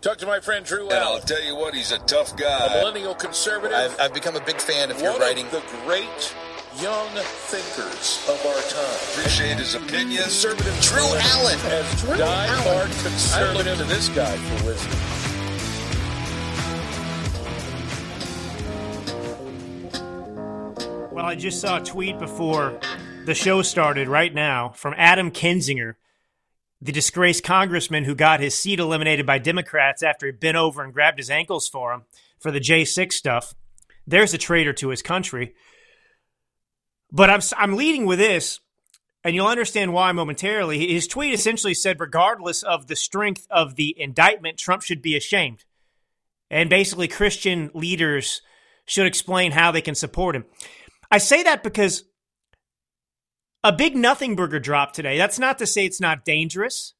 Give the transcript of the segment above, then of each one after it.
Talk to my friend Drew And I'll tell you what, he's a tough guy. a millennial conservative. I've, I've become a big fan of your one writing. of the great young thinkers of our time. Appreciate his opinion. Conservative Drew Allen. as Drew die-hard I conservative. to this guy for wisdom. Well, I just saw a tweet before the show started right now from Adam Kinzinger, the disgraced congressman who got his seat eliminated by Democrats after he bent over and grabbed his ankles for him for the J6 stuff. There's a traitor to his country. But I'm, I'm leading with this, and you'll understand why momentarily. His tweet essentially said, regardless of the strength of the indictment, Trump should be ashamed. And basically, Christian leaders should explain how they can support him. I say that because a big nothing burger drop today. That's not to say it's not dangerous.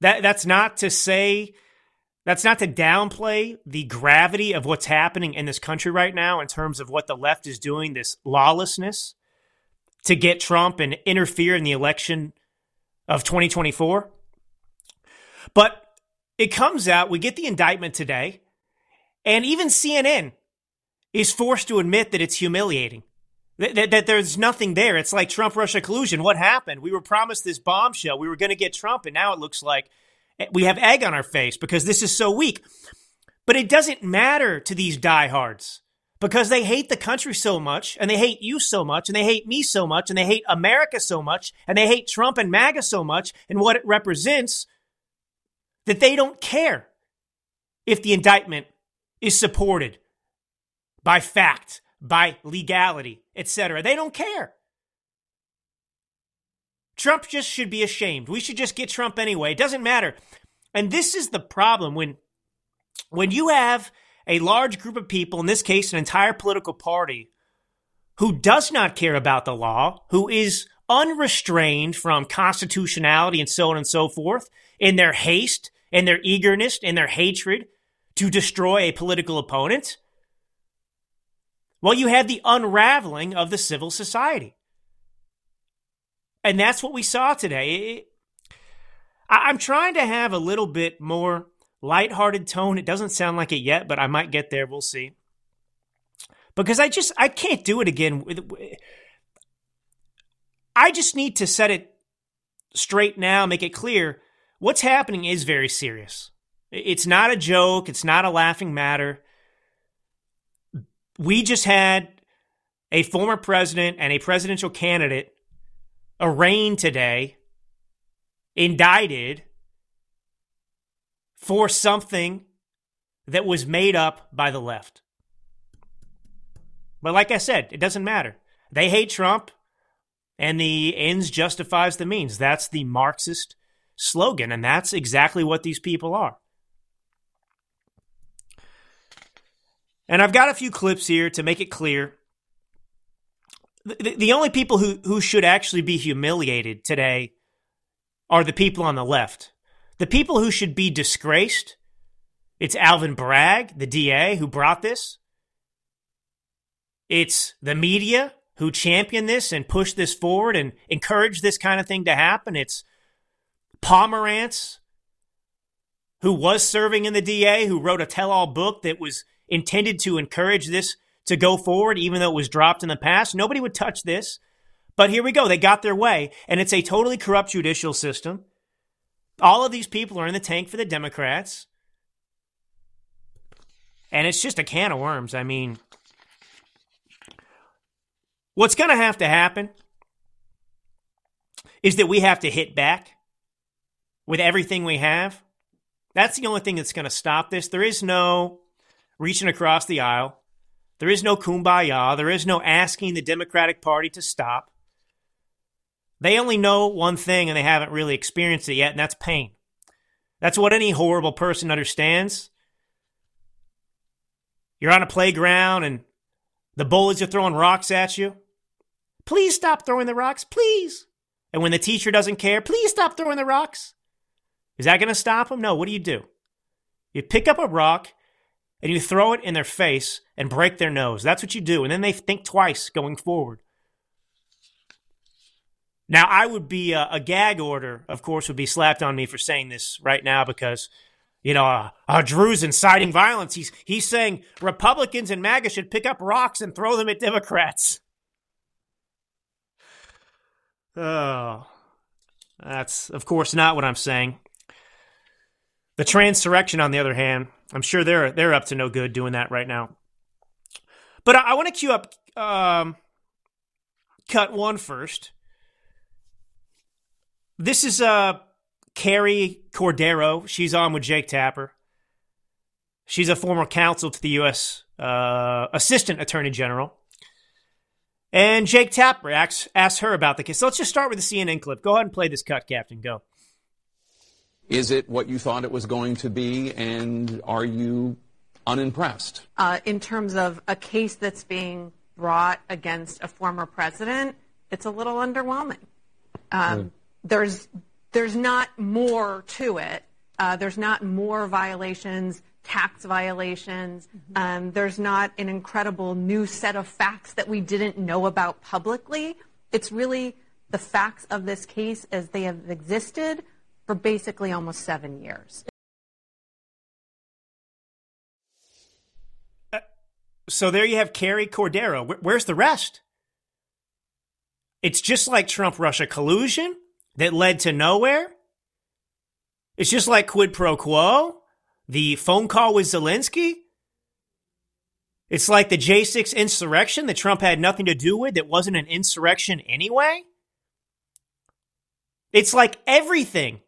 That that's not to say that's not to downplay the gravity of what's happening in this country right now in terms of what the left is doing, this lawlessness to get Trump and interfere in the election of 2024. But it comes out, we get the indictment today, and even CNN is forced to admit that it's humiliating. That, that, there's nothing there. It's like Trump Russia collusion. What happened? We were promised this bombshell. We were going to get Trump, and now it looks like eh, we have egg on our face because this is so weak. But it doesn't matter to these diehards because they hate the country so much, and they hate you so much, and they hate me so much, and they hate America so much, and they hate Trump and MAGA so much and what it represents that they don't care if the indictment is supported by fact, by legality, etc. They don't care. Trump just should be ashamed. We should just get Trump anyway. It doesn't matter. And this is the problem when when you have a large group of people, in this case an entire political party, who does not care about the law, who is unrestrained from constitutionality and so on and so forth, in their haste, in their eagerness, in their hatred to destroy a political opponent. Well, you had the unraveling of the civil society. And that's what we saw today. I'm trying to have a little bit more lighthearted tone. It doesn't sound like it yet, but I might get there. We'll see. Because I just I can't do it again. I just need to set it straight now, make it clear. What's happening is very serious. It's not a joke, it's not a laughing matter. We just had a former president and a presidential candidate arraigned today, indicted for something that was made up by the left. But like I said, it doesn't matter. They hate Trump, and the ends justifies the means. That's the Marxist slogan, and that's exactly what these people are. And I've got a few clips here to make it clear. The, the only people who, who should actually be humiliated today are the people on the left. The people who should be disgraced, it's Alvin Bragg, the DA, who brought this. It's the media who championed this and pushed this forward and encouraged this kind of thing to happen. It's Pomerantz, who was serving in the DA, who wrote a tell all book that was intended to encourage this to go forward, even though it was dropped in the past. Nobody would touch this. But here we go. They got their way. And it's a totally corrupt judicial system. All of these people are in the tank for the Democrats. And it's just a can of worms. I mean, what's going to have to happen is that we have to hit back with everything we have. That's the only thing that's going to stop this. There is no reaching across the aisle. There is no kumbaya. There is no asking the Democratic Party to stop. They only know one thing and they haven't really experienced it yet, and that's pain. That's what any horrible person understands. You're on a playground and the bullies are throwing rocks at you. Please stop throwing the rocks, please. And when the teacher doesn't care, please stop throwing the rocks. Is that going to stop them? No. What do you do? You pick up a rock and you throw it in their face and break their nose. That's what you do. And then they think twice going forward. Now, I would be uh, a, gag order, of course, would be slapped on me for saying this right now because you know, uh, uh, Drew's inciting violence. He's he's saying Republicans and MAGA should pick up rocks and throw them at Democrats. Oh, that's of course not what I'm saying. The transurrection, on the other hand, I'm sure they're they're up to no good doing that right now. But I, I want to cue up um, cut one first. This is uh Carrie Cordero. She's on with Jake Tapper. She's a former counsel to the U.S. Uh, Assistant Attorney General. And Jake Tapper asks, asks her about the case. So let's just start with the CNN clip. Go ahead and play this cut, Captain. Go. Is it what you thought it was going to be, and are you unimpressed? Uh, in terms of a case that's being brought against a former president, it's a little underwhelming. Um, mm. There's there's not more to it. Uh, there's not more violations, tax violations. Mm-hmm. Um, there's not an incredible new set of facts that we didn't know about publicly. It's really the facts of this case as they have existed for basically almost seven years. Uh, so there you have Carrie Cordero. Where's the rest? It's just like Trump Russia collusion that led to nowhere? It's just like quid pro quo, the phone call with Zelensky. It's like the J6 insurrection that Trump had nothing to do with, that wasn't an insurrection anyway. It's like everything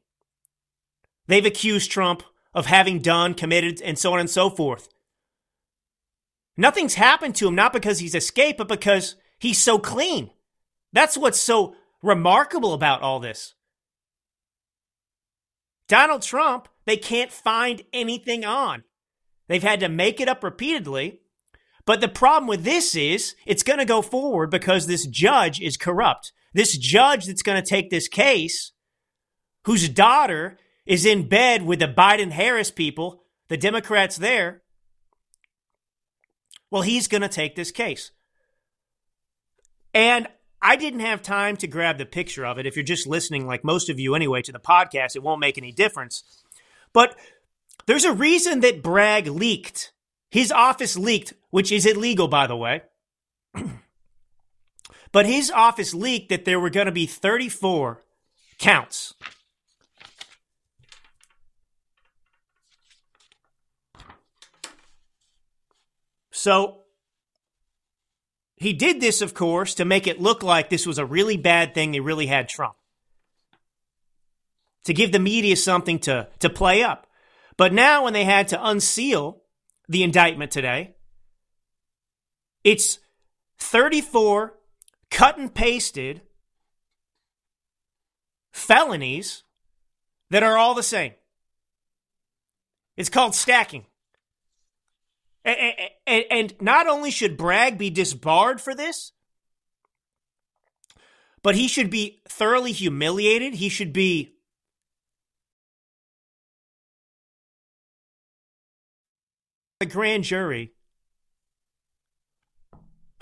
they've accused Trump of having done, committed, and so on and so forth. Nothing's happened to him, not because he's escaped, but because he's so clean. That's what's so remarkable about all this. Donald Trump, they can't find anything on. They've had to make it up repeatedly. But the problem with this is it's going to go forward because this judge is corrupt. This judge that's going to take this case, whose daughter is in bed with the Biden Harris people, the Democrats there, well, he's going to take this case. And I didn't have time to grab the picture of it. If you're just listening, like most of you anyway, to the podcast, it won't make any difference. But there's a reason that Bragg leaked. His office leaked, which is illegal, by the way. but his office leaked that there were going to be 34 counts. So he did this, of course, to make it look like this was a really bad thing. They really had Trump. To give the media something to, to play up. But now, when they had to unseal the indictment today, it's 34 cut and pasted felonies that are all the same. It's called stacking. And, and not only should Bragg be disbarred for this, but he should be thoroughly humiliated. He should be a grand jury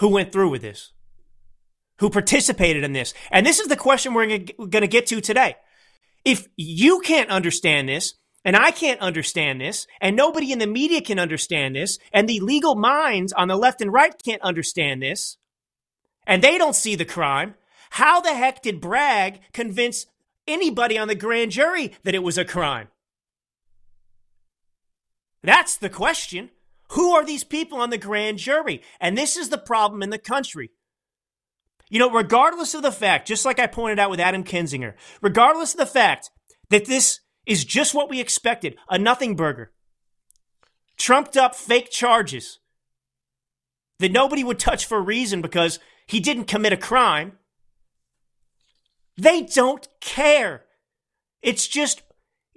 who went through with this, who participated in this. And this is the question we're going to get to today. If you can't understand this, and I can't understand this, and nobody in the media can understand this, and the legal minds on the left and right can't understand this, and they don't see the crime. How the heck did Bragg convince anybody on the grand jury that it was a crime? That's the question. Who are these people on the grand jury? And this is the problem in the country. You know, regardless of the fact, just like I pointed out with Adam Kinzinger, regardless of the fact that this is just what we expected a nothing burger. Trumped up fake charges that nobody would touch for a reason because he didn't commit a crime. They don't care. It's just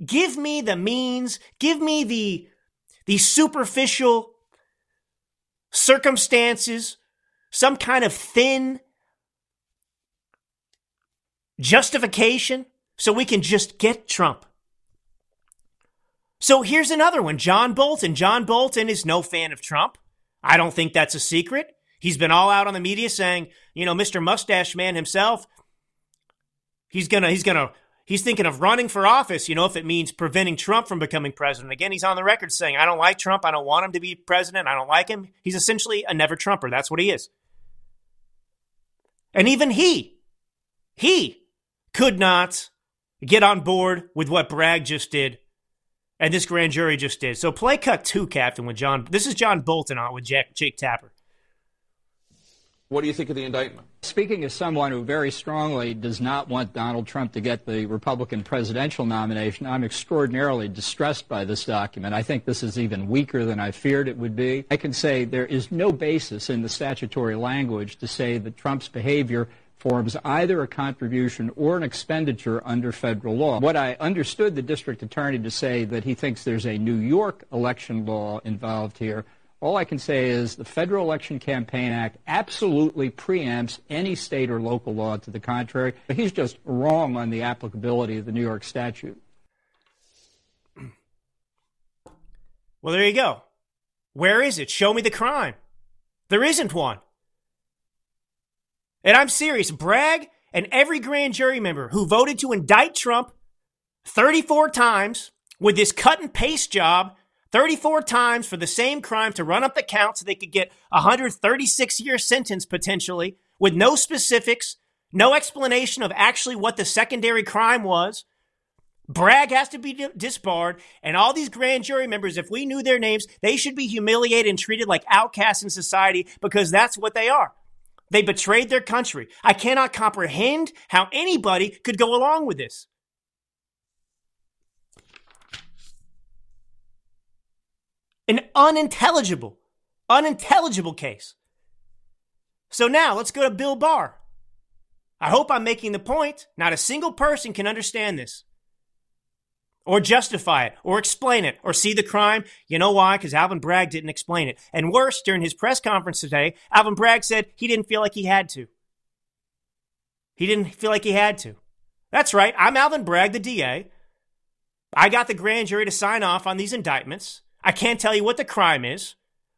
give me the means, give me the, the superficial circumstances, some kind of thin justification so we can just get Trump. So here's another one John Bolton. John Bolton is no fan of Trump. I don't think that's a secret. He's been all out on the media saying, you know, Mr. Mustache Man himself, he's gonna, he's gonna, He's thinking of running for office, you know, if it means preventing Trump from becoming president. Again, he's on the record saying, I don't like Trump. I don't want him to be president. I don't like him. He's essentially a never Trumper. That's what he is. And even he, he could not get on board with what Bragg just did and this grand jury just did. So play cut two, Captain, with John. This is John Bolton on with Jack, Jake Tapper. What do you think of the indictment? Speaking as someone who very strongly does not want Donald Trump to get the Republican presidential nomination, I'm extraordinarily distressed by this document. I think this is even weaker than I feared it would be. I can say there is no basis in the statutory language to say that Trump's behavior forms either a contribution or an expenditure under federal law. What I understood the district attorney to say that he thinks there's a New York election law involved here all I can say is the Federal Election Campaign Act absolutely preempts any state or local law to the contrary. But he's just wrong on the applicability of the New York statute. Well, there you go. Where is it? Show me the crime. There isn't one. And I'm serious. Bragg and every grand jury member who voted to indict Trump 34 times with this cut and paste job 34 times for the same crime to run up the count so they could get a 136 year sentence potentially with no specifics, no explanation of actually what the secondary crime was. Bragg has to be disbarred, and all these grand jury members, if we knew their names, they should be humiliated and treated like outcasts in society because that's what they are. They betrayed their country. I cannot comprehend how anybody could go along with this. An unintelligible, unintelligible case. So now let's go to Bill Barr. I hope I'm making the point. Not a single person can understand this or justify it or explain it or see the crime. You know why? Because Alvin Bragg didn't explain it. And worse, during his press conference today, Alvin Bragg said he didn't feel like he had to. He didn't feel like he had to. That's right. I'm Alvin Bragg, the DA. I got the grand jury to sign off on these indictments. I can't tell you what the crime is,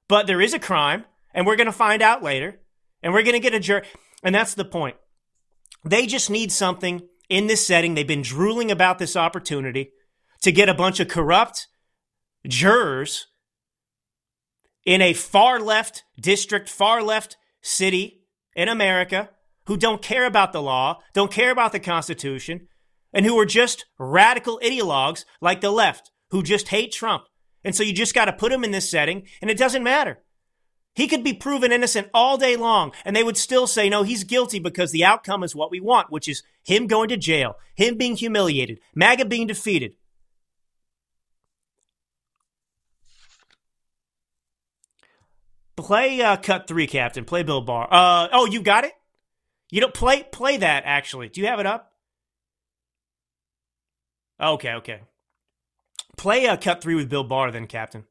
but there is a crime, and we're going to find out later, and we're going to get a jury. And that's the point. They just need something in this setting. They've been drooling about this opportunity to get a bunch of corrupt jurors in a far left district, far left city in America who don't care about the law, don't care about the Constitution, and who are just radical ideologues like the left who just hate Trump. And so you just got to put him in this setting, and it doesn't matter. He could be proven innocent all day long, and they would still say, no, he's guilty because the outcome is what we want, which is him going to jail, him being humiliated, MAGA being defeated. Play uh, cut three, Captain. Play Bill Barr. Uh, oh, you got it. You don't play play that actually. Do you have it up? Okay, okay. Play uh, cut three with Bill Barr, then, Captain.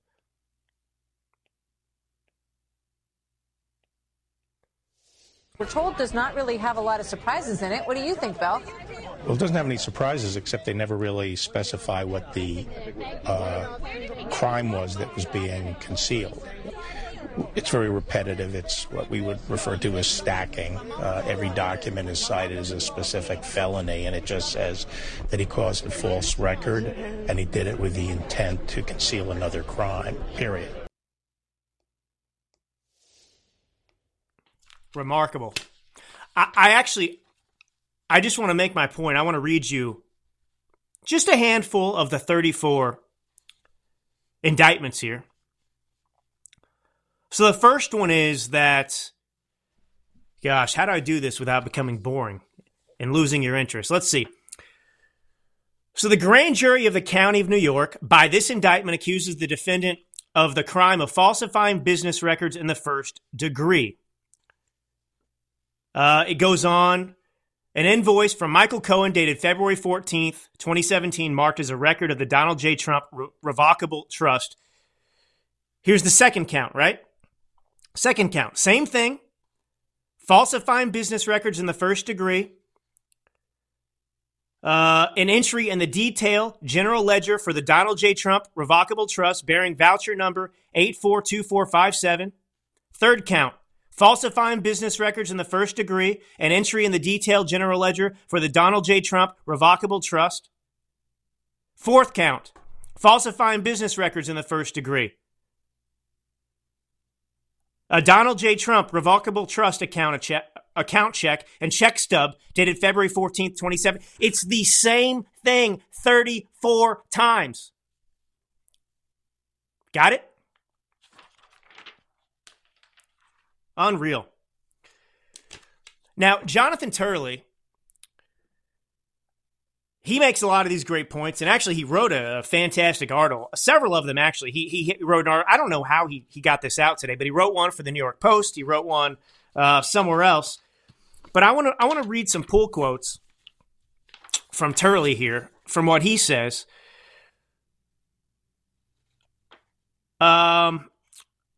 We're told does not really have a lot of surprises in it. What do you think, Bill? Well, it doesn't have any surprises except they never really specify what the uh, crime was that was being concealed. It's very repetitive. It's what we would refer to as stacking. Uh, every document is cited as a specific felony, and it just says that he caused a false record and he did it with the intent to conceal another crime, period. Remarkable. I, I actually, I just want to make my point. I want to read you just a handful of the 34 indictments here. So the first one is that, gosh, how do I do this without becoming boring and losing your interest? Let's see. So the grand jury of the county of New York, by this indictment, accuses the defendant of the crime of falsifying business records in the first degree. Uh, it goes on. An invoice from Michael Cohen dated February 14th, 2017, marked as a record of the Donald J. Trump Re- Revocable Trust. Here's the second count, right? Second count, same thing. Falsifying business records in the first degree. Uh, an entry in the detail general ledger for the Donald J. Trump Revocable Trust bearing voucher number 842457. Third count, falsifying business records in the first degree, an entry in the detailed general ledger for the Donald J. Trump Revocable Trust. Fourth count, falsifying business records in the first degree. A Donald J. Trump Revocable Trust account check, account check and check stub dated February 14th, 27. It's the same thing 34 times. Got it? Unreal. Now, Jonathan Turley, he makes a lot of these great points, and actually, he wrote a, fantastic article. Several of them, actually. He, he wrote an article. I don't know how he, he got this out today, but he wrote one for the New York Post. He wrote one uh, somewhere else. But I want to I want to read some pull quotes from Turley here, from what he says. Um,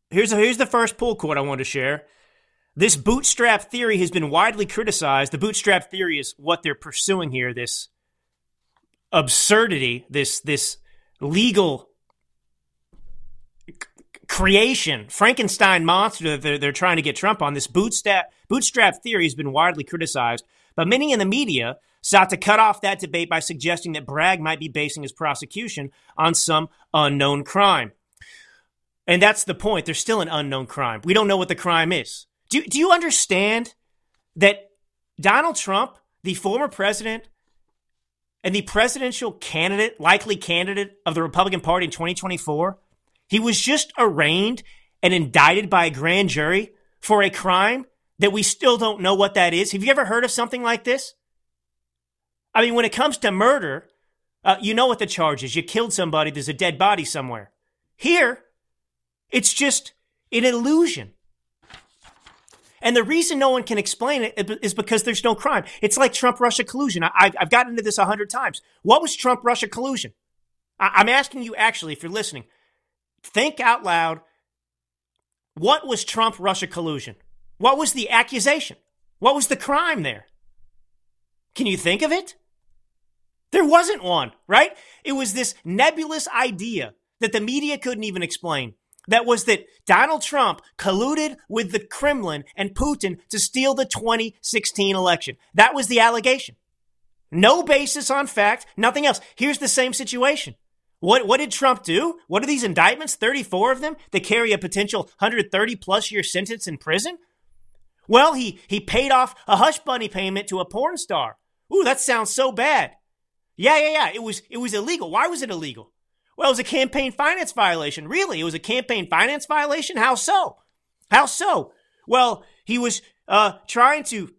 here's a, here's the first pull quote I want to share. This bootstrap theory has been widely criticized. The bootstrap theory is what they're pursuing here. This absurdity, this this legal creation, Frankenstein monster that they're, they're trying to get Trump on. This bootstrap bootstrap theory has been widely criticized, but many in the media sought to cut off that debate by suggesting that Bragg might be basing his prosecution on some unknown crime. And that's the point. There's still an unknown crime. We don't know what the crime is. Do, do you understand that Donald Trump, the former president and the presidential candidate, likely candidate of the Republican Party in 2024, he was just arraigned and indicted by a grand jury for a crime that we still don't know what that is. Have you ever heard of something like this? I mean, when it comes to murder, uh, you know what the charge is. You killed somebody, there's a dead body somewhere. Here, it's just an illusion. And the reason no one can explain it is because there's no crime. It's like Trump Russia collusion. I, have gotten into this a hundred times. What was Trump Russia collusion? I, I'm asking you actually, if you're listening, think out loud. What was Trump Russia collusion? What was the accusation? What was the crime there? Can you think of it? There wasn't one, right? It was this nebulous idea that the media couldn't even explain that was that Donald Trump colluded with the Kremlin and Putin to steal the 2016 election. That was the allegation. No basis on fact, nothing else. Here's the same situation. What, what did Trump do? What are these indictments? 34 of them that carry a potential 130 plus year sentence in prison? Well, he, he paid off a hush money payment to a porn star. Ooh, that sounds so bad. Yeah, yeah, yeah. It was, it was illegal. Why was it illegal? Well, it was a campaign finance violation. Really? It was a campaign finance violation? How so? How so? Well, he was uh, trying to,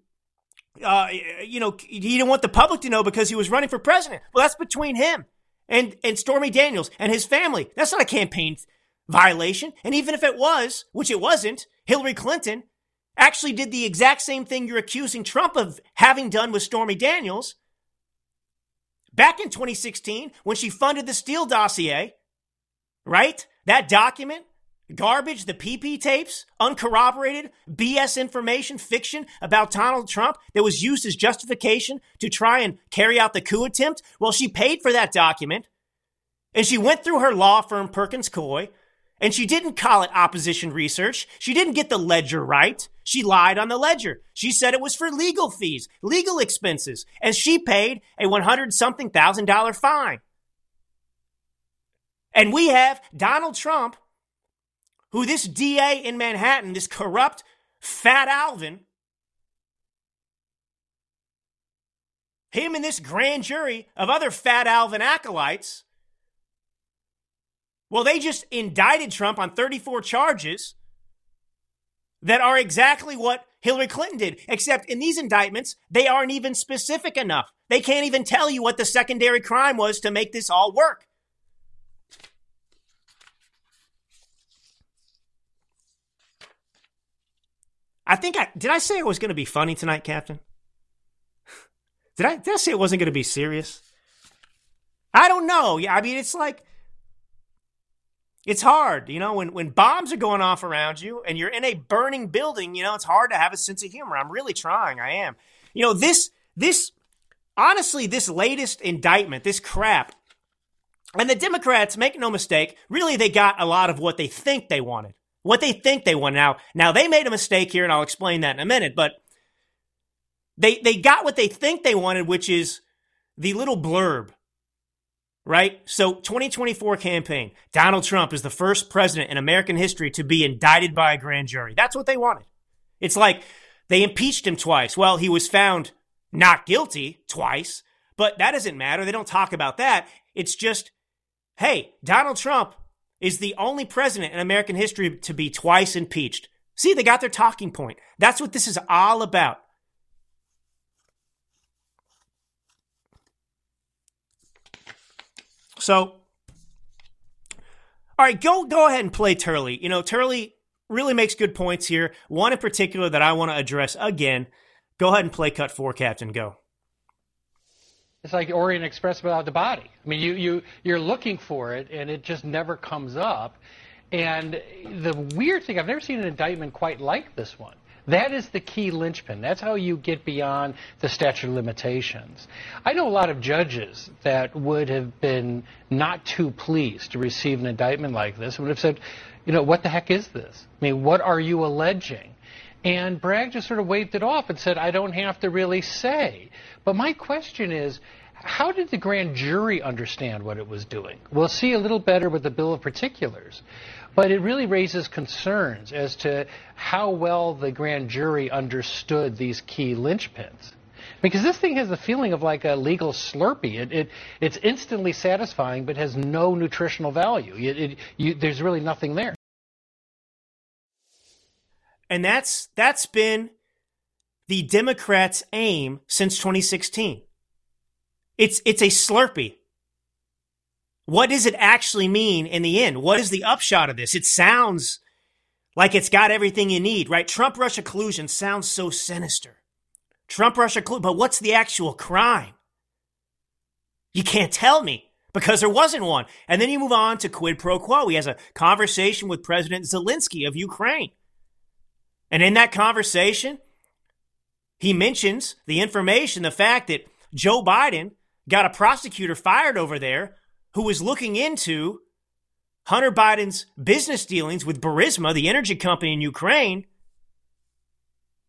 uh, you know, he didn't want the public to know because he was running for president. Well, that's between him and, and Stormy Daniels and his family. That's not a campaign violation. And even if it was, which it wasn't, Hillary Clinton actually did the exact same thing you're accusing Trump of having done with Stormy Daniels back in 2016 when she funded the Steele dossier, right? That document, garbage, the PP tapes, uncorroborated, BS information, fiction about Donald Trump that was used as justification to try and carry out the coup attempt. Well, she paid for that document and she went through her law firm, Perkins Coie, and she didn't call it opposition research. She didn't get the ledger right. She lied on the ledger. She said it was for legal fees, legal expenses, and she paid a 100 something thousand dollar fine. And we have Donald Trump, who this DA in Manhattan, this corrupt fat Alvin, him and this grand jury of other fat Alvin acolytes well, they just indicted Trump on 34 charges that are exactly what Hillary Clinton did, except in these indictments, they aren't even specific enough. They can't even tell you what the secondary crime was to make this all work. I think I did I say it was going to be funny tonight, Captain? Did I did I say it wasn't going to be serious? I don't know. Yeah, I mean it's like it's hard, you know, when, when bombs are going off around you and you're in a burning building, you know, it's hard to have a sense of humor. I'm really trying. I am. You know, this, this, honestly, this latest indictment, this crap, and the Democrats, make no mistake, really they got a lot of what they think they wanted. What they think they won. Now, now they made a mistake here, and I'll explain that in a minute, but they they got what they think they wanted, which is the little blurb. Right? So 2024 campaign. Donald Trump is the first president in American history to be indicted by a grand jury. That's what they wanted. It's like they impeached him twice. Well, he was found not guilty twice, but that doesn't matter. They don't talk about that. It's just, hey, Donald Trump is the only president in American history to be twice impeached. See, they got their talking point. That's what this is all about. So, all right, go go ahead and play Turley. You know, Turley really makes good points here. One in particular that I want to address again. Go ahead and play cut four, Captain. Go. It's like Orient Express without the body. I mean, you you you're looking for it, and it just never comes up. And the weird thing, I've never seen an indictment quite like this one. That is the key linchpin. That's how you get beyond the statute of limitations. I know a lot of judges that would have been not too pleased to receive an indictment like this and would have said, you know, what the heck is this? I mean, what are you alleging? And Bragg just sort of waved it off and said, I don't have to really say. But my question is, how did the grand jury understand what it was doing? We'll see a little better with the Bill of Particulars. But it really raises concerns as to how well the grand jury understood these key linchpins. Because this thing has the feeling of like a legal Slurpee. It, it it's instantly satisfying, but has no nutritional value. It, you, there's really nothing there. And that's that's been the Democrats' aim since 2016. It's it's a Slurpee. What does it actually mean in the end? What is the upshot of this? It sounds like it's got everything you need, right? Trump Russia collusion sounds so sinister. Trump Russia collusion, but what's the actual crime? You can't tell me because there wasn't one. And then you move on to quid pro quo. He has a conversation with President Zelensky of Ukraine. And in that conversation, he mentions the information, the fact that Joe Biden got a prosecutor fired over there who was looking into Hunter Biden's business dealings with Burisma, the energy company in Ukraine.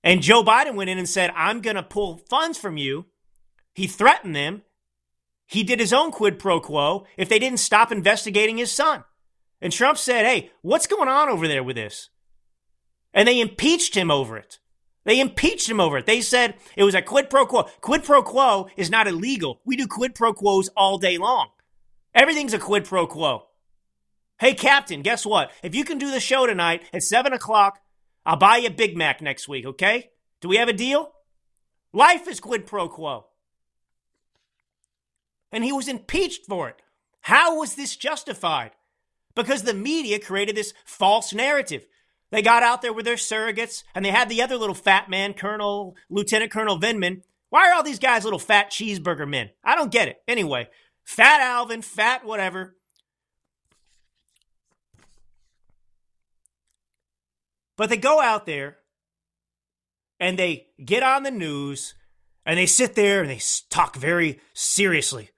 And Joe Biden went in and said, I'm going to pull funds from you. He threatened them. He did his own quid pro quo if they didn't stop investigating his son. And Trump said, Hey, what's going on over there with this? And they impeached him over it. They impeached him over it. They said it was a quid pro quo. Quid pro quo is not illegal. We do quid pro quos all day long. Everything's a quid pro quo. Hey, Captain, guess what? If you can do the show tonight at 7 o'clock, I'll buy you a Big Mac next week, okay? Do we have a deal? Life is quid pro quo. And he was impeached for it. How was this justified? Because the media created this false narrative. They got out there with their surrogates and they had the other little fat man, Colonel, Lieutenant Colonel Vindman. Why are all these guys little fat cheeseburger men? I don't get it. Anyway, Fat Alvin, fat whatever. But they go out there and they get on the news and they sit there and they talk very seriously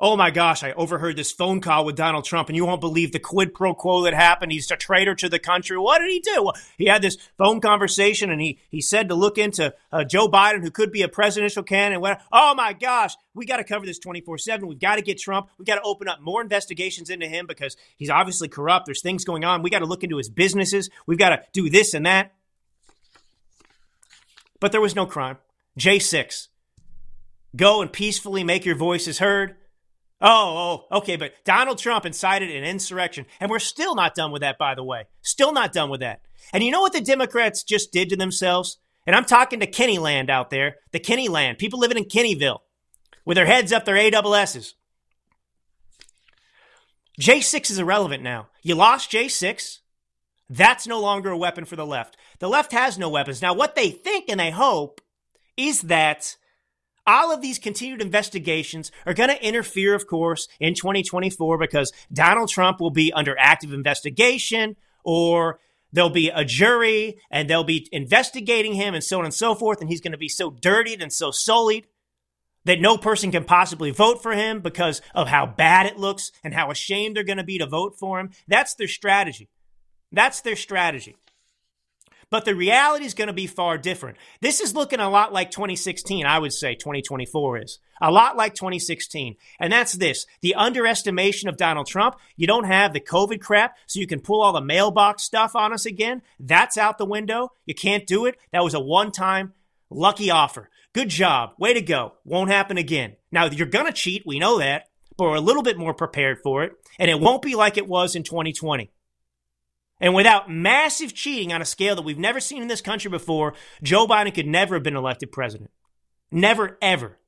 Oh my gosh, I overheard this phone call with Donald Trump, and you won't believe the quid pro quo that happened. He's a traitor to the country. What did he do? Well, he had this phone conversation, and he, he said to look into uh, Joe Biden, who could be a presidential candidate. Oh my gosh, we got to cover this 24 7. We've got to get Trump. We've got to open up more investigations into him because he's obviously corrupt. There's things going on. We got to look into his businesses. We've got to do this and that. But there was no crime. J6. Go and peacefully make your voices heard Oh, oh, okay, but Donald Trump incited an insurrection. And we're still not done with that, by the way. Still not done with that. And you know what the Democrats just did to themselves? And I'm talking to Kennyland out there, the Kennyland, people living in Kennyville with their heads up their AWSs. J6 is irrelevant now. You lost J6. That's no longer a weapon for the left. The left has no weapons. Now, what they think and they hope is that all of these continued investigations are going to interfere, of course, in 2024 because Donald Trump will be under active investigation or there'll be a jury and they'll be investigating him and so on and so forth. And he's going to be so dirtied and so sullied that no person can possibly vote for him because of how bad it looks and how ashamed they're going to be to vote for him. That's their strategy. That's their strategy. But the reality is going to be far different. This is looking a lot like 2016, I would say 2024 is. A lot like 2016. And that's this the underestimation of Donald Trump. You don't have the COVID crap, so you can pull all the mailbox stuff on us again. That's out the window. You can't do it. That was a one time lucky offer. Good job. Way to go. Won't happen again. Now, you're going to cheat. We know that, but we're a little bit more prepared for it. And it won't be like it was in 2020. And without massive cheating on a scale that we've never seen in this country before, Joe Biden could never have been elected president. Never, ever.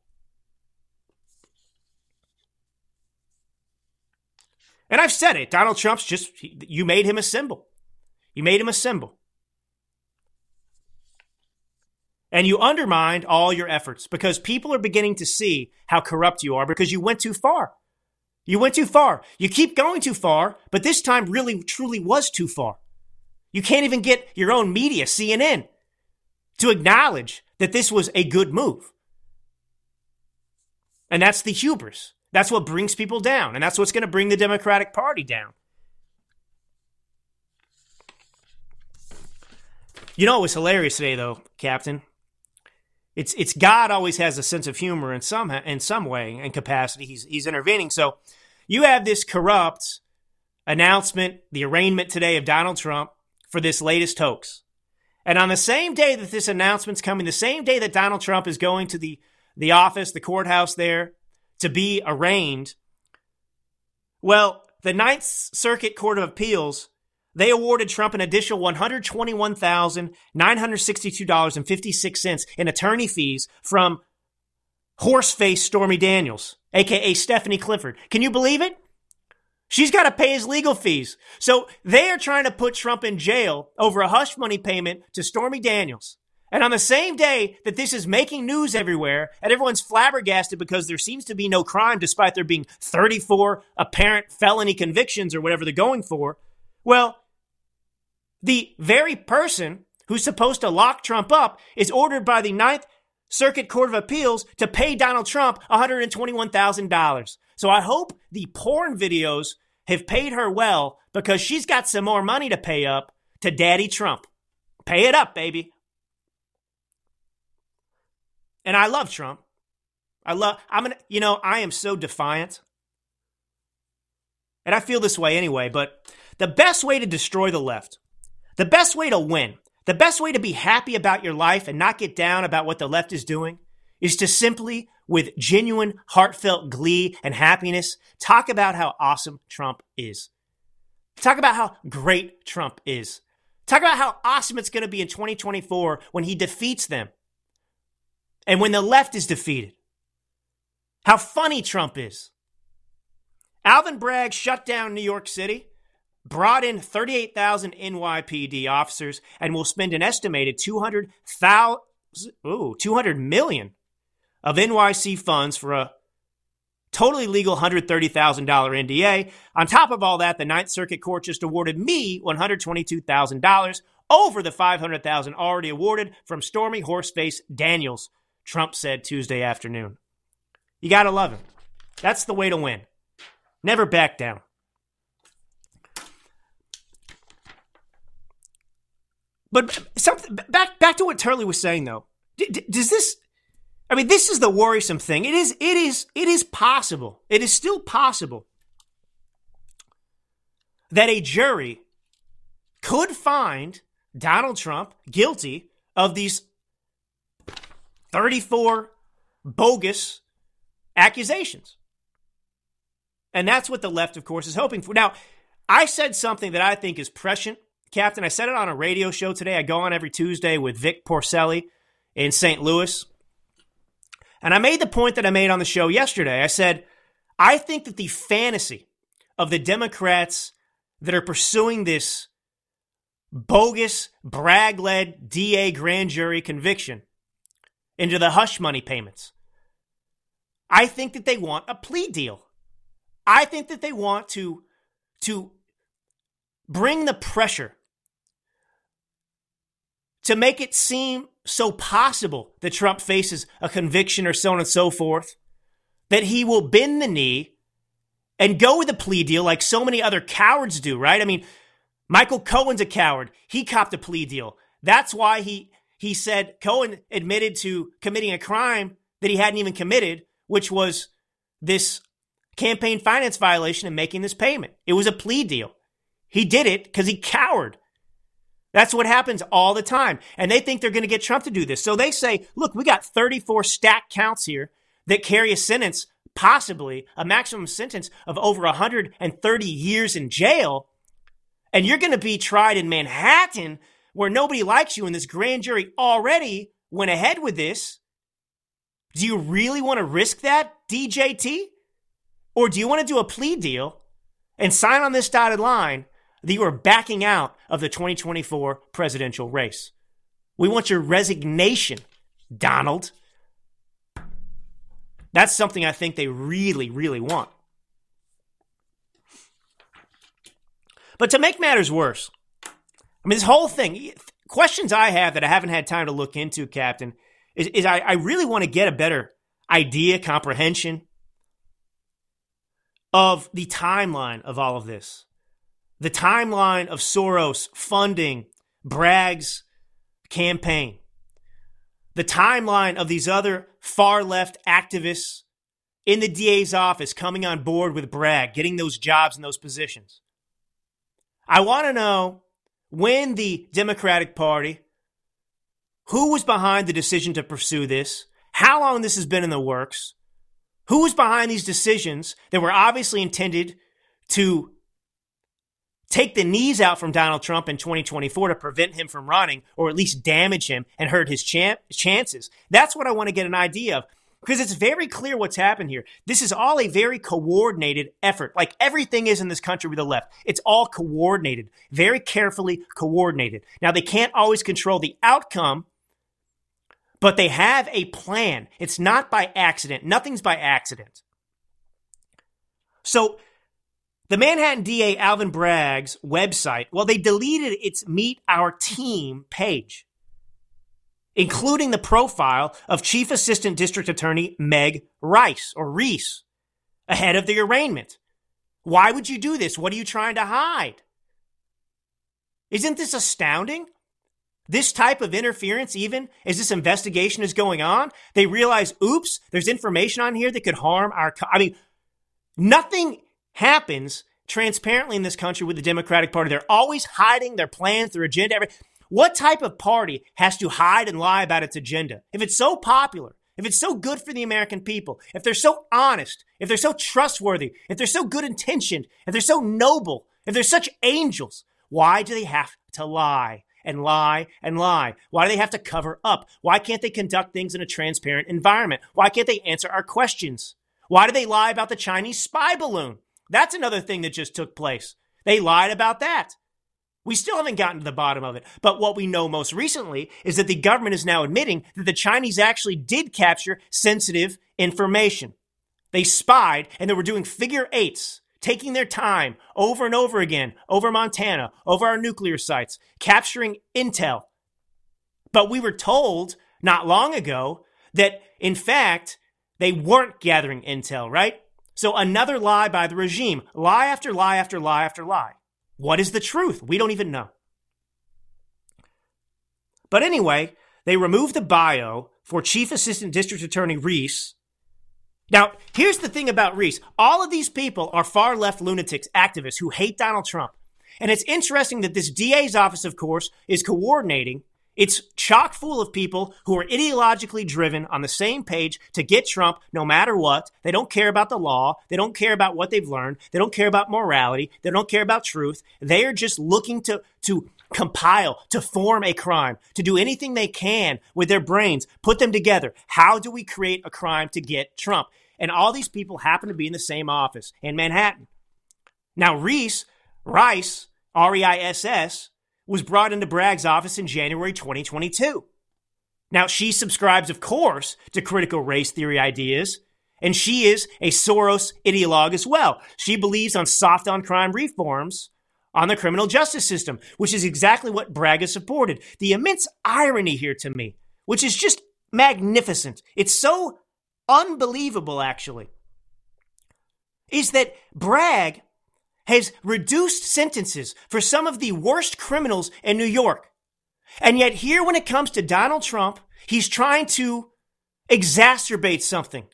And I've said it. Donald Trump's just, you made him a symbol. You made him a symbol. And you undermined all your efforts because people are beginning to see how corrupt you are because you went too far. You went too far. You keep going too far, but this time really truly was too far. You can't even get your own media, CNN, to acknowledge that this was a good move. And that's the hubris. That's what brings people down. And that's what's going to bring the Democratic Party down. You know, it was hilarious today, though, Captain. It's it's God always has a sense of humor in some in some way and capacity. He's he's intervening. So you have this corrupt announcement, the arraignment today of Donald Trump for this latest hoax. And on the same day that this announcement's coming, the same day that Donald Trump is going to the, the office, the courthouse there to be arraigned, well, the Ninth Circuit Court of Appeals, they awarded Trump an additional $121,962.56 in attorney fees from horseface Stormy Daniels aka Stephanie Clifford. Can you believe it? She's got to pay his legal fees. So they are trying to put Trump in jail over a hush money payment to Stormy Daniels. And on the same day that this is making news everywhere and everyone's flabbergasted because there seems to be no crime despite there being 34 apparent felony convictions or whatever they're going for, well, the very person who's supposed to lock Trump up is ordered by the Ninth Circuit Court of Appeals to pay Donald Trump $121,000. So I hope the porn videos have paid her well because she's got some more money to pay up to Daddy Trump. Pay it up, baby. And I love Trump. I love, I'm gonna, you know, I am so defiant. And I feel this way anyway, but the best way to destroy the left, the best way to win, the best way to be happy about your life and not get down about what the left is doing is to simply, with genuine, heartfelt glee and happiness, talk about how awesome Trump is. Talk about how great Trump is. Talk about how awesome it's going to be in 2024 when he defeats them and when the left is defeated. How funny Trump is. Alvin Bragg shut down New York City brought in 38,000 NYPD officers and will spend an estimated 200,000 ooh, 200 million of NYC funds for a totally legal $130,000 NDA. On top of all that, the Ninth Circuit Court just awarded me $122,000 over the 500,000 already awarded from Stormy Horseface Daniels, Trump said Tuesday afternoon. You got to love him. That's the way to win. Never back down. But something back back to what Turley was saying though. D- d- does this? I mean, this is the worrisome thing. It is. It is. It is possible. It is still possible that a jury could find Donald Trump guilty of these 34 bogus accusations. And that's what the left, of course, is hoping for. Now, I said something that I think is prescient Captain, I said it on a radio show today. I go on every Tuesday with Vic Porcelli in St. Louis. And I made the point that I made on the show yesterday. I said, I think that the fantasy of the Democrats that are pursuing this bogus, Bragg led DA grand jury conviction into the hush money payments, I think that they want a plea deal. I think that they want to, to bring the pressure to make it seem so possible that Trump faces a conviction or so on and so forth, that he will bend the knee and go with a plea deal like so many other cowards do, right? I mean, Michael Cohen's a coward. He copped a plea deal. That's why he he said Cohen admitted to committing a crime that he hadn't even committed, which was this campaign finance violation and making this payment. It was a plea deal. He did it because he cowered. That's what happens all the time. And they think they're going to get Trump to do this. So they say, look, we got 34 stacked counts here that carry a sentence, possibly a maximum sentence of over 130 years in jail. And you're going to be tried in Manhattan where nobody likes you and this grand jury already went ahead with this. Do you really want to risk that, DJT? Or do you want to do a plea deal and sign on this dotted line that you are backing out of the 2024 presidential race. We want your resignation, Donald. That's something I think they really, really want. But to make matters worse, I mean, this whole thing, questions I have that I haven't had time to look into, Captain, is, is I, I really want to get a better idea, comprehension of the timeline of all of this the timeline of Soros funding Bragg's campaign, the timeline of these other far left activists in the DA's office coming on board with Bragg, getting those jobs and those positions. I want to know when the Democratic Party, who was behind the decision to pursue this, how long this has been in the works, who was behind these decisions that were obviously intended to take the knees out from Donald Trump in 2024 to prevent him from running or at least damage him and hurt his champ- chances. That's what I want to get an idea of because it's very clear what's happened here. This is all a very coordinated effort, like everything is in this country with the left. It's all coordinated, very carefully coordinated. Now, they can't always control the outcome, but they have a plan. It's not by accident, nothing's by accident. So, the Manhattan DA Alvin Bragg's website, well, they deleted its Meet Our Team page, including the profile of Chief Assistant District Attorney Meg Rice or Reese ahead of the arraignment. Why would you do this? What are you trying to hide? Isn't this astounding? This type of interference, even as this investigation is going on, they realize, oops, there's information on here that could harm our. Co- I mean, nothing happens transparently in this country with the Democratic Party. They're always hiding their plans, their agenda. Every, what type of party has to hide and lie about its agenda? If it's so popular, if it's so good for the American people, if they're so honest, if they're so trustworthy, if they're so good intentioned, if they're so noble, if they're such angels, why do they have to lie? and lie and lie? Why do they have to cover up? Why can't they conduct things in a transparent environment? Why can't they answer our questions? Why do they lie about the Chinese spy balloon? That's another thing that just took place. They lied about that. We still haven't gotten to the bottom of it. But what we know most recently is that the government is now admitting that the Chinese actually did capture sensitive information. They spied and they were doing figure eights, taking their time over and over again over Montana, over our nuclear sites, capturing intel. But we were told not long ago that, in fact, they weren't gathering intel, right? So another lie by the regime. Lie after lie after lie after lie. What is the truth? We don't even know. But anyway, they removed the bio for Chief Assistant District Attorney Reese. Now, here's the thing about Reese. All of these people are far left lunatics, activists who hate Donald Trump. And it's interesting that this DA's office, of course, is coordinating it's chock full of people who are ideologically driven on the same page to get Trump no matter what. They don't care about the law. They don't care about what they've learned. They don't care about morality. They don't care about truth. They are just looking to, to compile, to form a crime, to do anything they can with their brains, put them together. How do we create a crime to get Trump? And all these people happen to be in the same office in Manhattan. Now, Reese, Rice, R E I S S, was brought into Bragg's office in January 2022. Now, she subscribes, of course, to critical race theory ideas, and she is a Soros ideologue as well. She believes on soft on crime reforms on the criminal justice system, which is exactly what Bragg has supported. The immense irony here to me, which is just magnificent. It's so unbelievable, actually, is that Bragg has reduced sentences for some of the worst criminals in New York. And yet, here, when it comes to Donald Trump, he's trying to exacerbate something.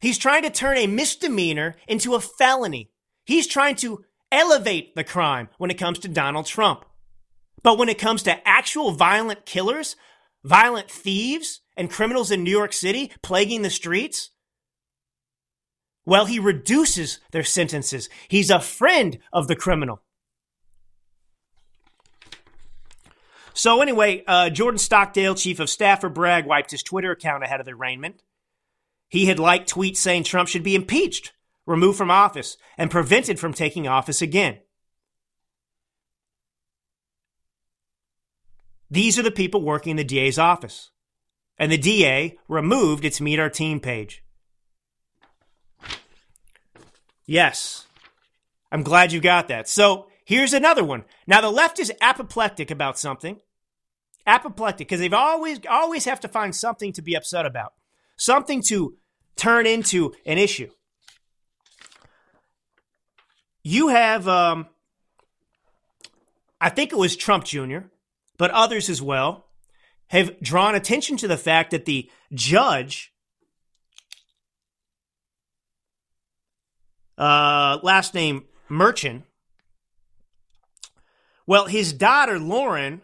He's trying to turn a misdemeanor into a felony. He's trying to elevate the crime when it comes to Donald Trump. But when it comes to actual violent killers, violent thieves, and criminals in New York City plaguing the streets, well, he reduces their sentences. He's a friend of the criminal. So, anyway, uh, Jordan Stockdale, chief of staff for Bragg, wiped his Twitter account ahead of the arraignment. He had liked tweets saying Trump should be impeached, removed from office, and prevented from taking office again. These are the people working in the DA's office. And the DA removed its Meet Our Team page. Yes. I'm glad you got that. So here's another one. Now the left is apoplectic about something. Apoplectic because they've always always have to find something to be upset about. Something to turn into an issue. You have um I think it was Trump Jr., but others as well have drawn attention to the fact that the judge uh, last name Merchant. Well, his daughter, Lauren,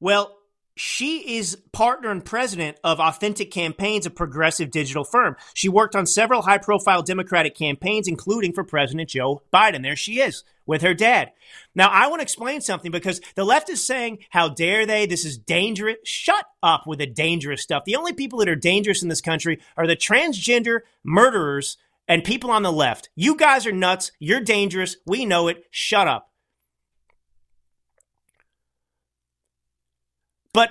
well, she is partner and president of Authentic Campaigns, a progressive digital firm. She worked on several high profile Democratic campaigns, including for President Joe Biden. There she is with her dad. Now, I want to explain something because the left is saying, how dare they? This is dangerous. Shut up with the dangerous stuff. The only people that are dangerous in this country are the transgender murderers and people on the left. You guys are nuts. You're dangerous. We know it. Shut up. But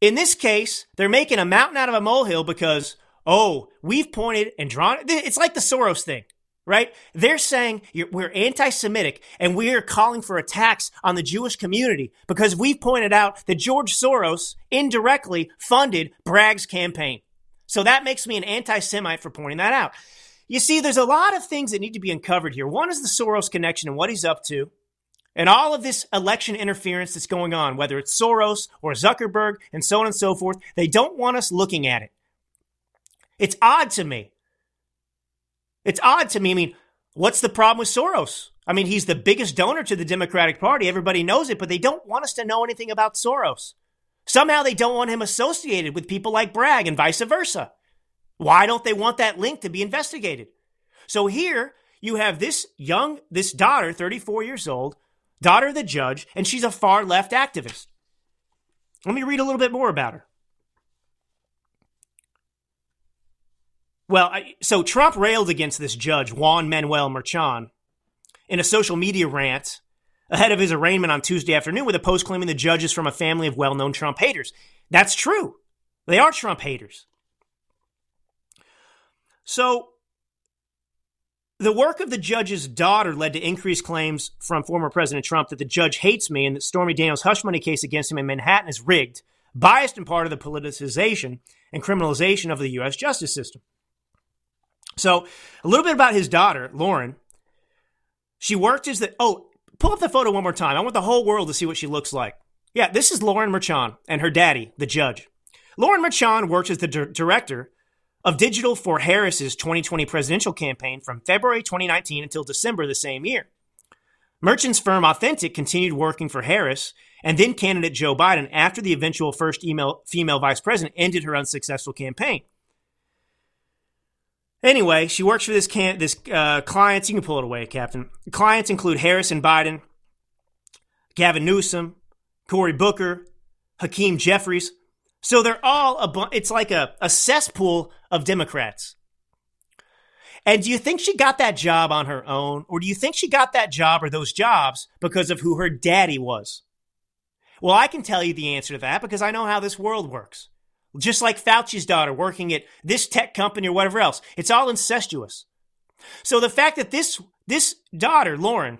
in this case, they're making a mountain out of a molehill because, oh, we've pointed and drawn. It's like the Soros thing, right? They're saying we're anti Semitic and we're calling for attacks on the Jewish community because we've pointed out that George Soros indirectly funded Bragg's campaign. So that makes me an anti Semite for pointing that out. You see, there's a lot of things that need to be uncovered here. One is the Soros connection and what he's up to, and all of this election interference that's going on, whether it's Soros or Zuckerberg and so on and so forth. They don't want us looking at it. It's odd to me. It's odd to me. I mean, what's the problem with Soros? I mean, he's the biggest donor to the Democratic Party. Everybody knows it, but they don't want us to know anything about Soros. Somehow they don't want him associated with people like Bragg and vice versa. Why don't they want that link to be investigated? So here you have this young, this daughter, 34 years old, daughter of the judge, and she's a far left activist. Let me read a little bit more about her. Well, I, so Trump railed against this judge, Juan Manuel Merchan, in a social media rant ahead of his arraignment on Tuesday afternoon with a post claiming the judge is from a family of well known Trump haters. That's true. They are Trump haters. So, the work of the judge's daughter led to increased claims from former President Trump that the judge hates me and that Stormy Daniels' hush money case against him in Manhattan is rigged, biased in part of the politicization and criminalization of the U.S. justice system. So, a little bit about his daughter, Lauren. She worked as the. Oh, pull up the photo one more time. I want the whole world to see what she looks like. Yeah, this is Lauren Merchan and her daddy, the judge. Lauren Merchan works as the director of digital for Harris's 2020 presidential campaign from February 2019 until December the same year. Merchan's firm Authentic continued working for Harris and then candidate Joe Biden after the eventual first email, female vice president ended her unsuccessful campaign. Anyway, she works for this can this uh, clients. You can pull it away, Captain. Clients include Harris and Biden, Gavin Newsom, Cory Booker, Hakeem Jeffries, so they're all a bu- it's like a, a cesspool of Democrats. And do you think she got that job on her own? Or do you think she got that job or those jobs because of who her daddy was? Well, I can tell you the answer to that because I know how this world works. Just like Fauci's daughter working at this tech company or whatever else. It's all incestuous. So the fact that this, this daughter, Lauren,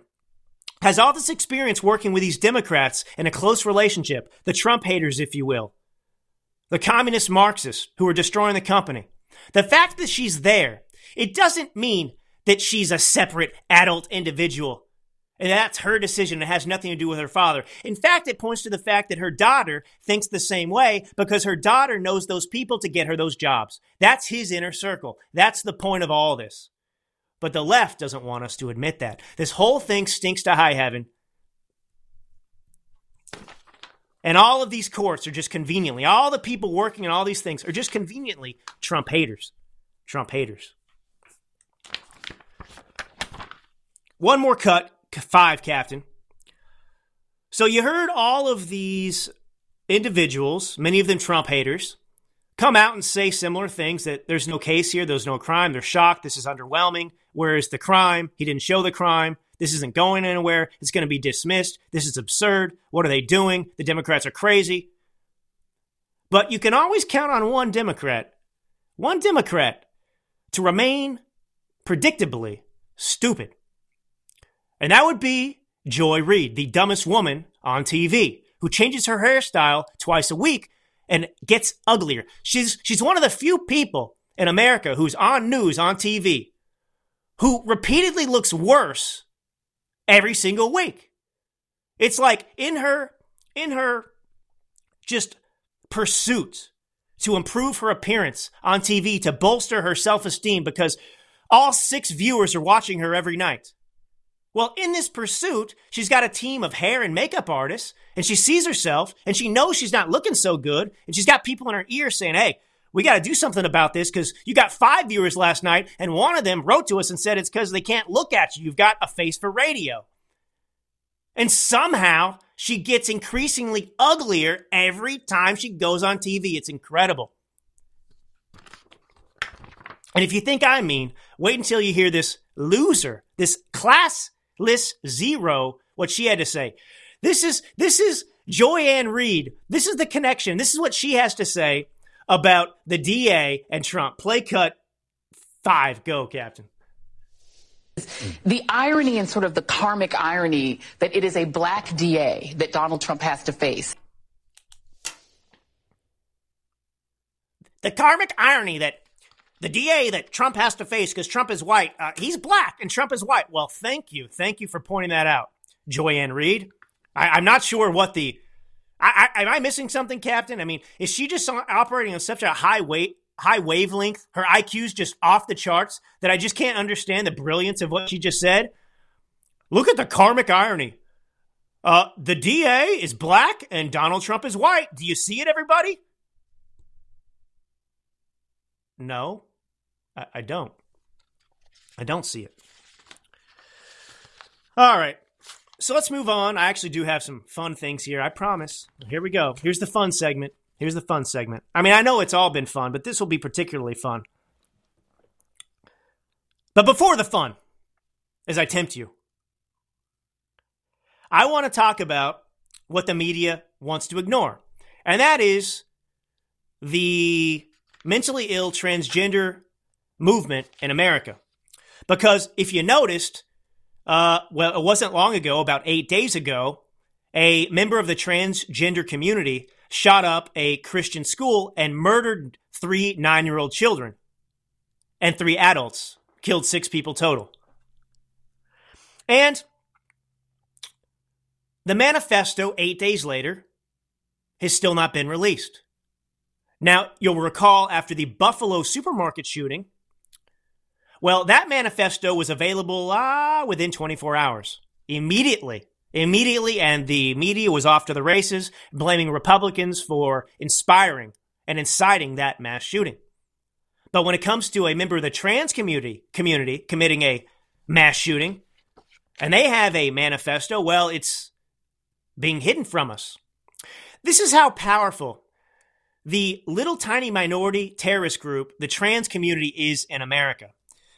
has all this experience working with these Democrats in a close relationship, the Trump haters, if you will, the communist Marxists who are destroying the company. The fact that she's there, it doesn't mean that she's a separate adult individual. And that's her decision. It has nothing to do with her father. In fact, it points to the fact that her daughter thinks the same way because her daughter knows those people to get her those jobs. That's his inner circle. That's the point of all this. But the left doesn't want us to admit that. This whole thing stinks to high heaven. And all of these courts are just conveniently, all the people working on all these things are just conveniently Trump haters. Trump haters. One more cut, five, Captain. So you heard all of these individuals, many of them Trump haters, come out and say similar things that there's no case here, there's no crime, they're shocked, this is underwhelming. Where's the crime? He didn't show the crime. This isn't going anywhere. It's going to be dismissed. This is absurd. What are they doing? The Democrats are crazy. But you can always count on one Democrat, one Democrat, to remain predictably stupid. And that would be Joy Reid, the dumbest woman on TV, who changes her hairstyle twice a week and gets uglier. She's, she's one of the few people in America who's on news, on TV, who repeatedly looks worse every single week. It's like in her in her just pursuit to improve her appearance on TV to bolster her self-esteem because all six viewers are watching her every night. Well, in this pursuit, she's got a team of hair and makeup artists, and she sees herself, and she knows she's not looking so good, and she's got people in her ear saying, Hey, we got to do something about this because you got five viewers last night, and one of them wrote to us and said it's because they can't look at you. You've got a face for radio. And somehow she gets increasingly uglier every time she goes on TV. It's incredible. And if you think I mean, wait until you hear this loser, this classless zero, what she had to say. This is this is Joy-Ann Reid. This is the connection. This is what she has to say about the DA and Trump. Play cut five. Go, Captain. The irony and sort of the karmic irony that it is a black DA that Donald Trump has to face. The karmic irony that the DA that Trump has to face because Trump is white, uh, he's black and Trump is white. Well, thank you. Thank you for pointing that out, Joy-Ann Reid. I, am not sure what the I, I, am I missing something, Captain? I mean, is she just operating on such a high weight, high wavelength? Her IQ's just off the charts that I just can't understand the brilliance of what she just said. Look at the karmic irony. Uh, the DA is black and Donald Trump is white. Do you see it, everybody? No, I, I don't. I don't see it. All right. So let's move on. I actually do have some fun things here. I promise. Here we go. Here's the fun segment. Here's the fun segment. I mean, I know it's all been fun, but this will be particularly fun. But before the fun, as I tempt you, I want to talk about what the media wants to ignore. And that is the mentally ill transgender movement in America. Because if you noticed, uh, well, it wasn't long ago, about eight days ago, a member of the transgender community shot up a Christian school and murdered three nine year old children and three adults, killed six people total. And the manifesto, eight days later, has still not been released. Now, you'll recall after the Buffalo supermarket shooting, well, that manifesto was available uh, within 24 hours. Immediately. Immediately, and the media was off to the races, blaming Republicans for inspiring and inciting that mass shooting. But when it comes to a member of the trans community, community committing a mass shooting, and they have a manifesto, well, it's being hidden from us. This is how powerful the little tiny minority terrorist group, the trans community, is in America.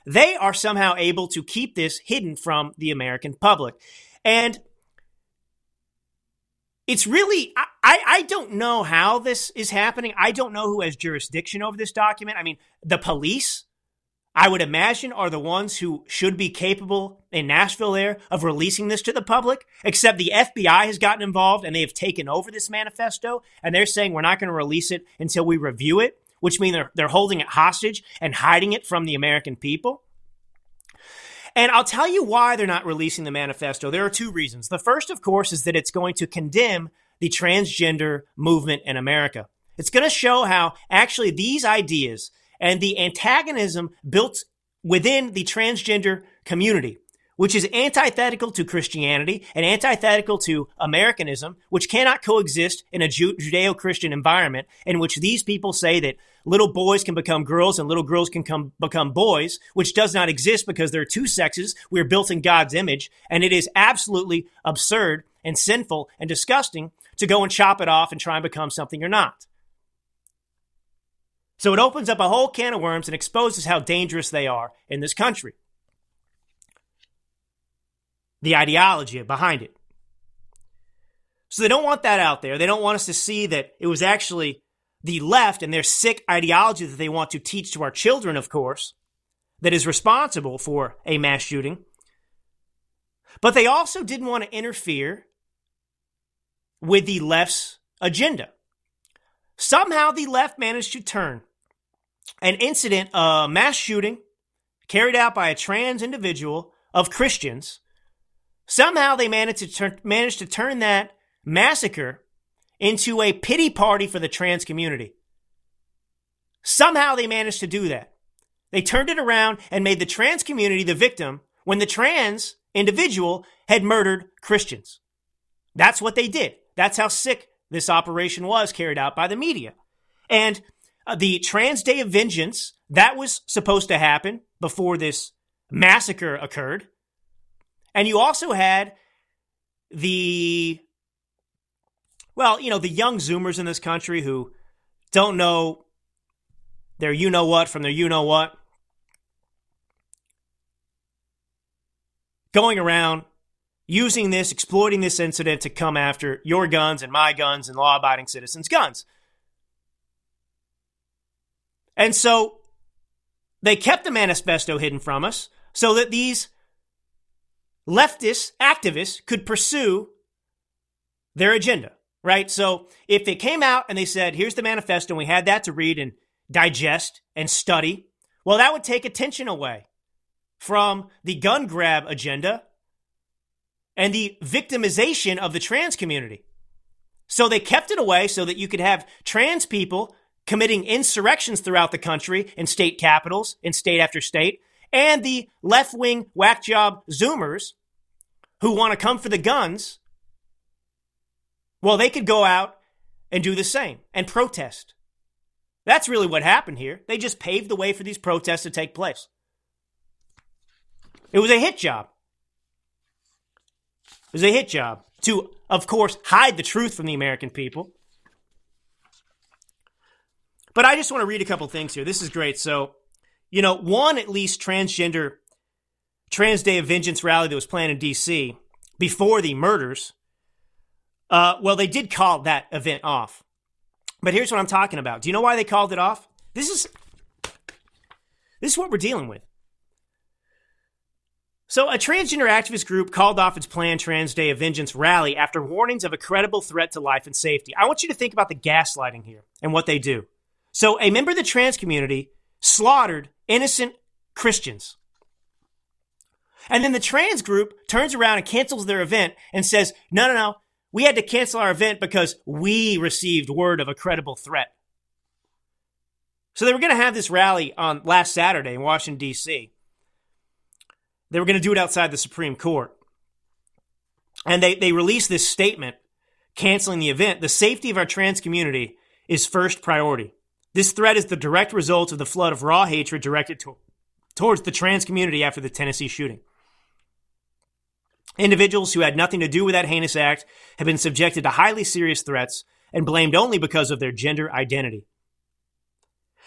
They are somehow able to keep this hidden from the American public. And it's really, I, I don't know how this is happening. I don't know who has jurisdiction over this document. I mean, the police, I would imagine, are the ones who should be capable in Nashville there of releasing this to the public, except the FBI has gotten involved and they have taken over this manifesto and they're saying we're not going to release it until we review it which means they're, they're holding it hostage and hiding it from the American people. And I'll tell you why they're not releasing the manifesto. There are two reasons. The first, of course, is that it's going to condemn the transgender movement in America. It's going to show how actually these ideas and the antagonism built within the transgender community, which is antithetical to Christianity and antithetical to Americanism, which cannot coexist in a Judeo Christian environment in which these people say that little boys can become girls and little girls can come, become boys, which does not exist because there are two sexes. We are built in God's image, and it is absolutely absurd and sinful and disgusting to go and chop it off and try and become something you're not. So it opens up a whole can of worms and exposes how dangerous they are in this country. The ideology behind it. So they don't want that out there. They don't want us to see that it was actually the left and their sick ideology that they want to teach to our children, of course, that is responsible for a mass shooting. But they also didn't want to interfere with the left's agenda. Somehow the left managed to turn an incident, a mass shooting carried out by a trans individual of Christians. Somehow they managed to turn, managed to turn that massacre into a pity party for the trans community. Somehow they managed to do that. They turned it around and made the trans community the victim when the trans individual had murdered Christians. That's what they did. That's how sick this operation was carried out by the media. And uh, the Trans Day of Vengeance, that was supposed to happen before this massacre occurred. And you also had the, well, you know, the young Zoomers in this country who don't know their you know what from their you know what. Going around using this, exploiting this incident to come after your guns and my guns and law abiding citizens' guns. And so they kept the manifesto hidden from us so that these leftist activists could pursue their agenda, right? So if they came out and they said, here's the manifesto, and we had that to read and digest and study, well, that would take attention away from the gun grab agenda and the victimization of the trans community. So they kept it away so that you could have trans people committing insurrections throughout the country in state capitals, in state after state, and the left wing whack job Zoomers who want to come for the guns. Well, they could go out and do the same and protest. That's really what happened here. They just paved the way for these protests to take place. It was a hit job. It was a hit job to, of course, hide the truth from the American people but I just want to read a couple things here. This is great. So, you know, one at least transgender Trans Day of Vengeance rally that was planned in D.C. before the murders. Uh, well, they did call that event off. But here's what I'm talking about. Do you know why they called it off? This is this is what we're dealing with. So, a transgender activist group called off its planned Trans Day of Vengeance rally after warnings of a credible threat to life and safety. I want you to think about the gaslighting here and what they do. So a member of the trans community slaughtered innocent Christians. And then the trans group turns around and cancels their event and says, no, no, no, we had to cancel our event because we received word of a credible threat. So they were going to have this rally on last Saturday in Washington, D.C. They were going to do it outside the Supreme Court. And they, they released this statement canceling the event. The safety of our trans community is first priority. This threat is the direct result of the flood of raw hatred directed to, towards the trans community after the Tennessee shooting. Individuals who had nothing to do with that heinous act have been subjected to highly serious threats and blamed only because of their gender identity.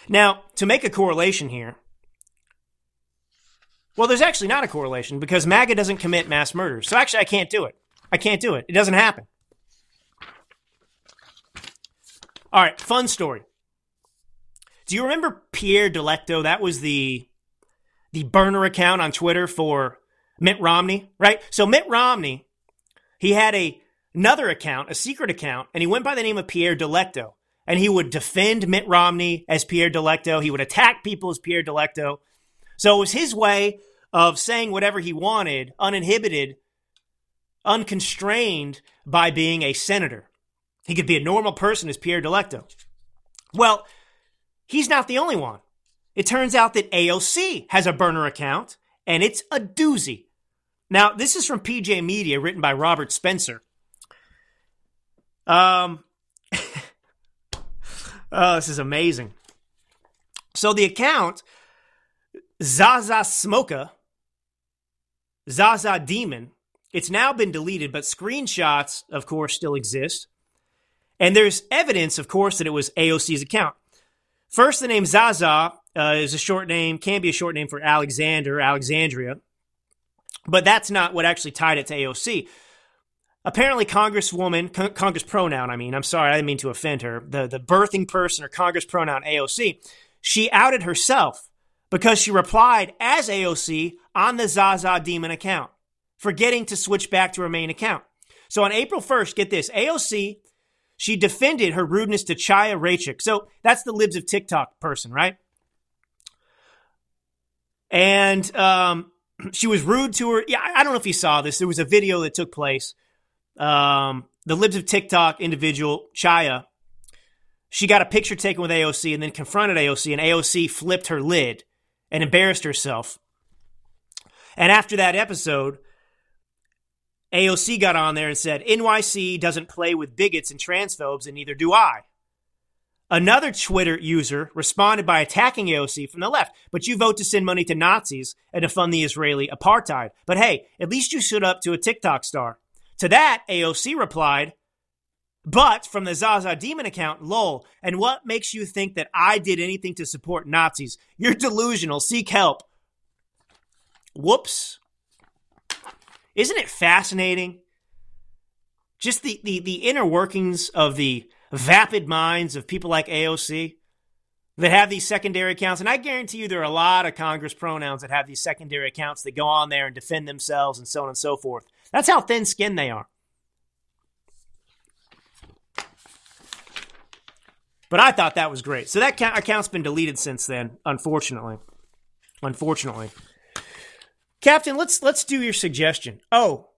Now, to make a correlation here, well, there's actually not a correlation because MAGA doesn't commit mass murders. So actually, I can't do it. I can't do it. It doesn't happen. All right, fun story. Do you remember Pierre Delecto? That was the the burner account on Twitter for Mitt Romney, right? So Mitt Romney, he had a another account, a secret account, and he went by the name of Pierre Delecto. And he would defend Mitt Romney as Pierre Delecto. He would attack people as Pierre Delecto. So it was his way of saying whatever he wanted, uninhibited, unconstrained by being a senator. He could be a normal person as Pierre Delecto. Well, he's not the only one. It turns out that AOC has a burner account, and it's a doozy. Now, this is from PJ Media, written by Robert Spencer. Um, oh, this is amazing. So the account, Zaza Smoka, Zaza Demon, it's now been deleted, but screenshots, of course, still exist. And there's evidence, of course, that it was AOC's account. First, the name Zaza uh, is a short name, can be a short name for Alexander, Alexandria, but that's not what actually tied it to AOC. Apparently, Congresswoman, con- Congress pronoun, I mean, I'm sorry, I didn't mean to offend her, the, the birthing person or Congress pronoun AOC, she outed herself because she replied as AOC on the Zaza Demon account, forgetting to switch back to her main account. So on April 1st, get this AOC, she defended her rudeness to Chaya Raichik. So that's the Libs of TikTok person, right? And um, she was rude to her. Yeah, I don't know if you saw this. There was a video that took place. Um, the Libs of TikTok individual, Chaya, she got a picture taken with AOC and then confronted AOC, and AOC flipped her lid and embarrassed herself. And after that episode, AOC got on there and said, NYC doesn't play with bigots and transphobes, and neither do I. Another Twitter user responded by attacking AOC from the left, but you vote to send money to Nazis and to fund the Israeli apartheid. But hey, at least you stood up to a TikTok star. To that, AOC replied, but from the Zaza Demon account, lol. And what makes you think that I did anything to support Nazis? You're delusional. Seek help. Whoops. Isn't it fascinating? Just the, the, the inner workings of the vapid minds of people like AOC that have these secondary accounts. And I guarantee you there are a lot of Congress pronouns that have these secondary accounts that go on there and defend themselves and so on and so forth. That's how thin skinned they are. But I thought that was great. So that account's been deleted since then, unfortunately. Unfortunately. Captain, let's let's do your suggestion. Oh,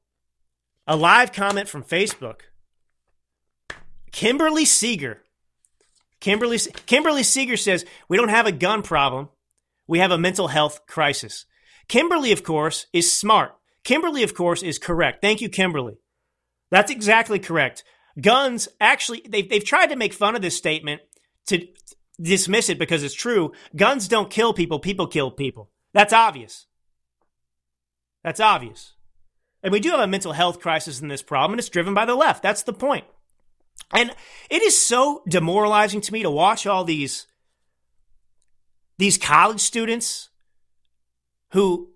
a live comment from Facebook. Kimberly Seeger. Kimberly Kimberly Seeger says, "We don't have a gun problem. We have a mental health crisis." Kimberly, of course, is smart. Kimberly, of course, is correct. Thank you, Kimberly. That's exactly correct. Guns, actually, they've, they've tried to make fun of this statement to dismiss it because it's true. Guns don't kill people, people kill people. That's obvious. That's obvious. And we do have a mental health crisis in this problem, and it's driven by the left. That's the point. And it is so demoralizing to me to watch all these these college students who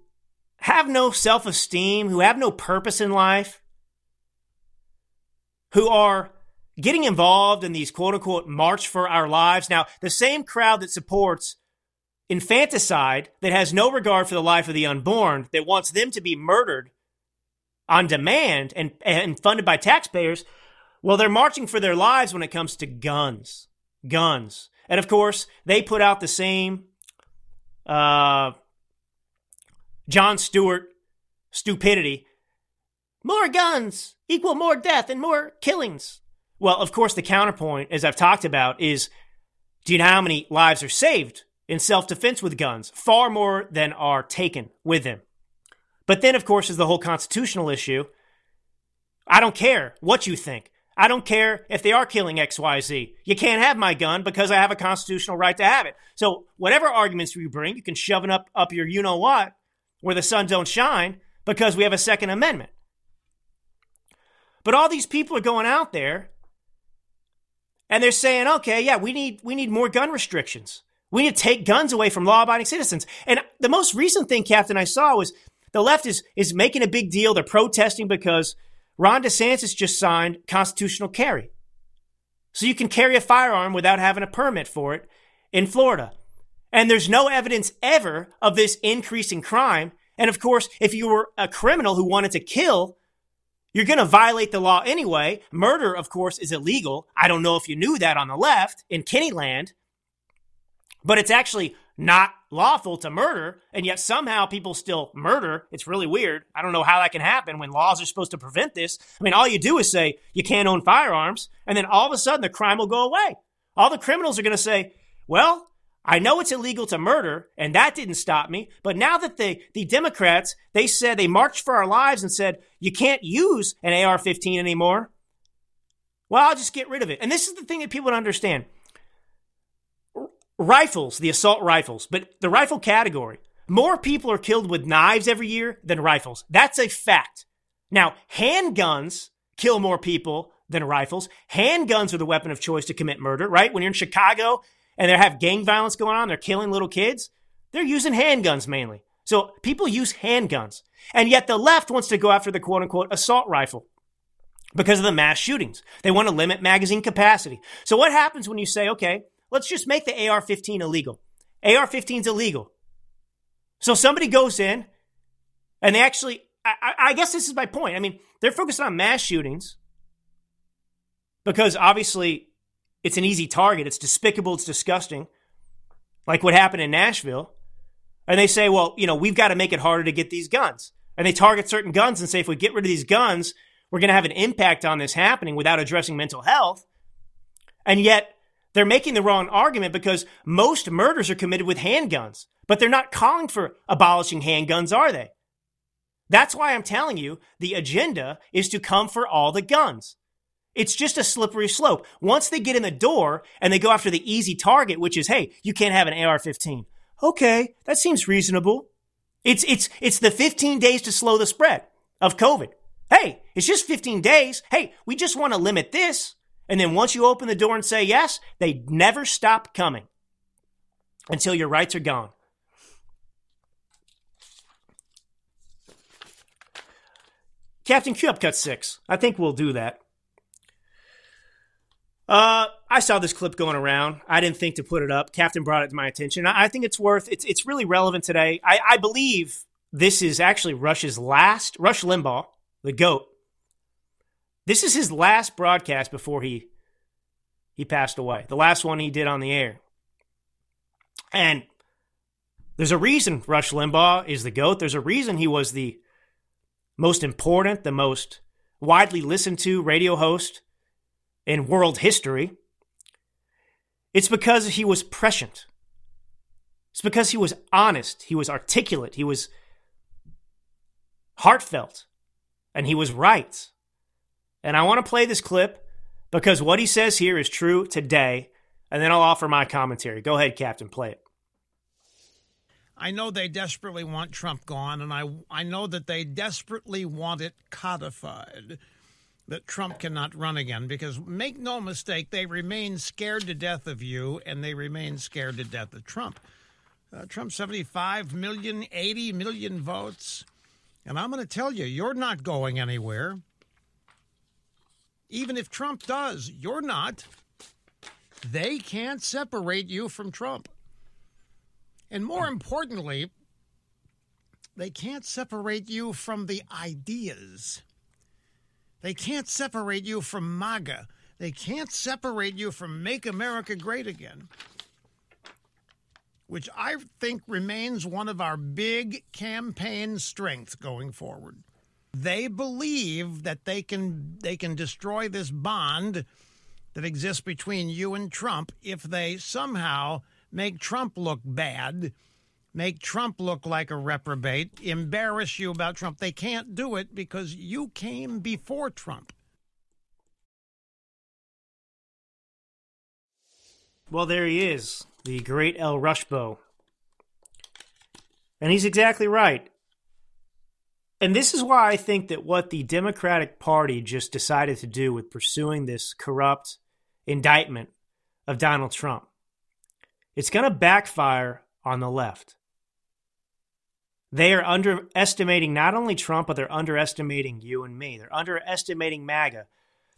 have no self-esteem, who have no purpose in life, who are getting involved in these quote unquote march for our lives. Now, the same crowd that supports infanticide, that has no regard for the life of the unborn, that wants them to be murdered on demand and, and funded by taxpayers, well, they're marching for their lives when it comes to guns. Guns. And of course, they put out the same uh, Jon Stewart stupidity. More guns equal more death and more killings. Well, of course, the counterpoint, as I've talked about, is do you know how many lives are saved in self defense with guns? Far more than are taken with them. But then, of course, is the whole constitutional issue. I don't care what you think. I don't care if they are killing XYZ. You can't have my gun because I have a constitutional right to have it. So whatever arguments you bring, you can shove it up, up your you know what, where the sun don't shine, because we have a Second Amendment. But all these people are going out there and they're saying, okay, yeah, we need we need more gun restrictions. We need to take guns away from law-abiding citizens. And the most recent thing, Captain, I saw was the left is is making a big deal. They're protesting because Ron DeSantis just signed constitutional carry. So you can carry a firearm without having a permit for it in Florida. And there's no evidence ever of this increasing crime. And of course, if you were a criminal who wanted to kill, you're going to violate the law anyway. Murder, of course, is illegal. I don't know if you knew that on the left in Kennyland, but it's actually not lawful to murder, and yet somehow people still murder. It's really weird. I don't know how that can happen when laws are supposed to prevent this. I mean, all you do is say you can't own firearms, and then all of a sudden the crime will go away. All the criminals are going to say, well, I know it's illegal to murder, and that didn't stop me. But now that the, the Democrats, they said they marched for our lives and said, you can't use an AR 15 anymore. Well, I'll just get rid of it. And this is the thing that people don't understand rifles, the assault rifles, but the rifle category, more people are killed with knives every year than rifles. That's a fact. Now, handguns kill more people than rifles. Handguns are the weapon of choice to commit murder, right? When you're in Chicago and they have gang violence going on, they're killing little kids, they're using handguns mainly. So people use handguns. And yet the left wants to go after the quote unquote assault rifle because of the mass shootings. They want to limit magazine capacity. So what happens when you say, okay, let's just make the AR 15 illegal? AR 15 is illegal. So somebody goes in and they actually, I, I, guess this is my point. I mean, they're focused on mass shootings because obviously it's an easy target. It's despicable. It's disgusting. Like what happened in Nashville. And they say, well, you know, we've got to make it harder to get these guns. And they target certain guns and say, if we get rid of these guns, we're going to have an impact on this happening without addressing mental health. And yet they're making the wrong argument because most murders are committed with handguns, but they're not calling for abolishing handguns, are they? That's why I'm telling you the agenda is to come for all the guns. It's just a slippery slope. Once they get in the door and they go after the easy target, which is, hey, you can't have an AR-15. Okay, that seems reasonable. It's it's it's the 15 days to slow the spread of COVID. Hey, it's just 15 days. Hey, we just want to limit this. And then once you open the door and say yes, they never stop coming until your rights are gone. Captain Q cut six. I think we'll do that. Uh, I saw this clip going around. I didn't think to put it up. Captain brought it to my attention. I, think it's worth. It's it's really relevant today. I, I believe this is actually Rush's last. Rush Limbaugh, the goat. This is his last broadcast before he he passed away. The last one he did on the air. And there's a reason Rush Limbaugh is the GOAT. There's a reason he was the most important, the most widely listened to radio host in world history, it's because he was prescient. It's because he was honest, he was articulate, he was heartfelt, and he was right. And I want to play this clip because what he says here is true today, and then I'll offer my commentary. Go ahead, Captain, play it. I know they desperately want Trump gone, and I, I know that they desperately want it codified that Trump cannot run again because make no mistake, they remain scared to death of you and they remain scared to death of Trump. Uh, Trump 75 million, 80 million votes. And I'm going to tell you, you're not going anywhere. Even if Trump does, you're not. They can't separate you from Trump. And more importantly, they can't separate you from the ideas they can't separate you from MAGA. They can't separate you from Make America Great Again, which I think remains one of our big campaign strengths going forward. They believe that they can they can destroy this bond that exists between you and Trump if they somehow make Trump look bad make Trump look like a reprobate, embarrass you about Trump. They can't do it because you came before Trump. Well, there he is, the great El Rushbo. And he's exactly right. And this is why I think that what the Democratic Party just decided to do with pursuing this corrupt indictment of Donald Trump, it's going to backfire on the left. They are underestimating not only Trump, but they're underestimating you and me. They're underestimating MAGA.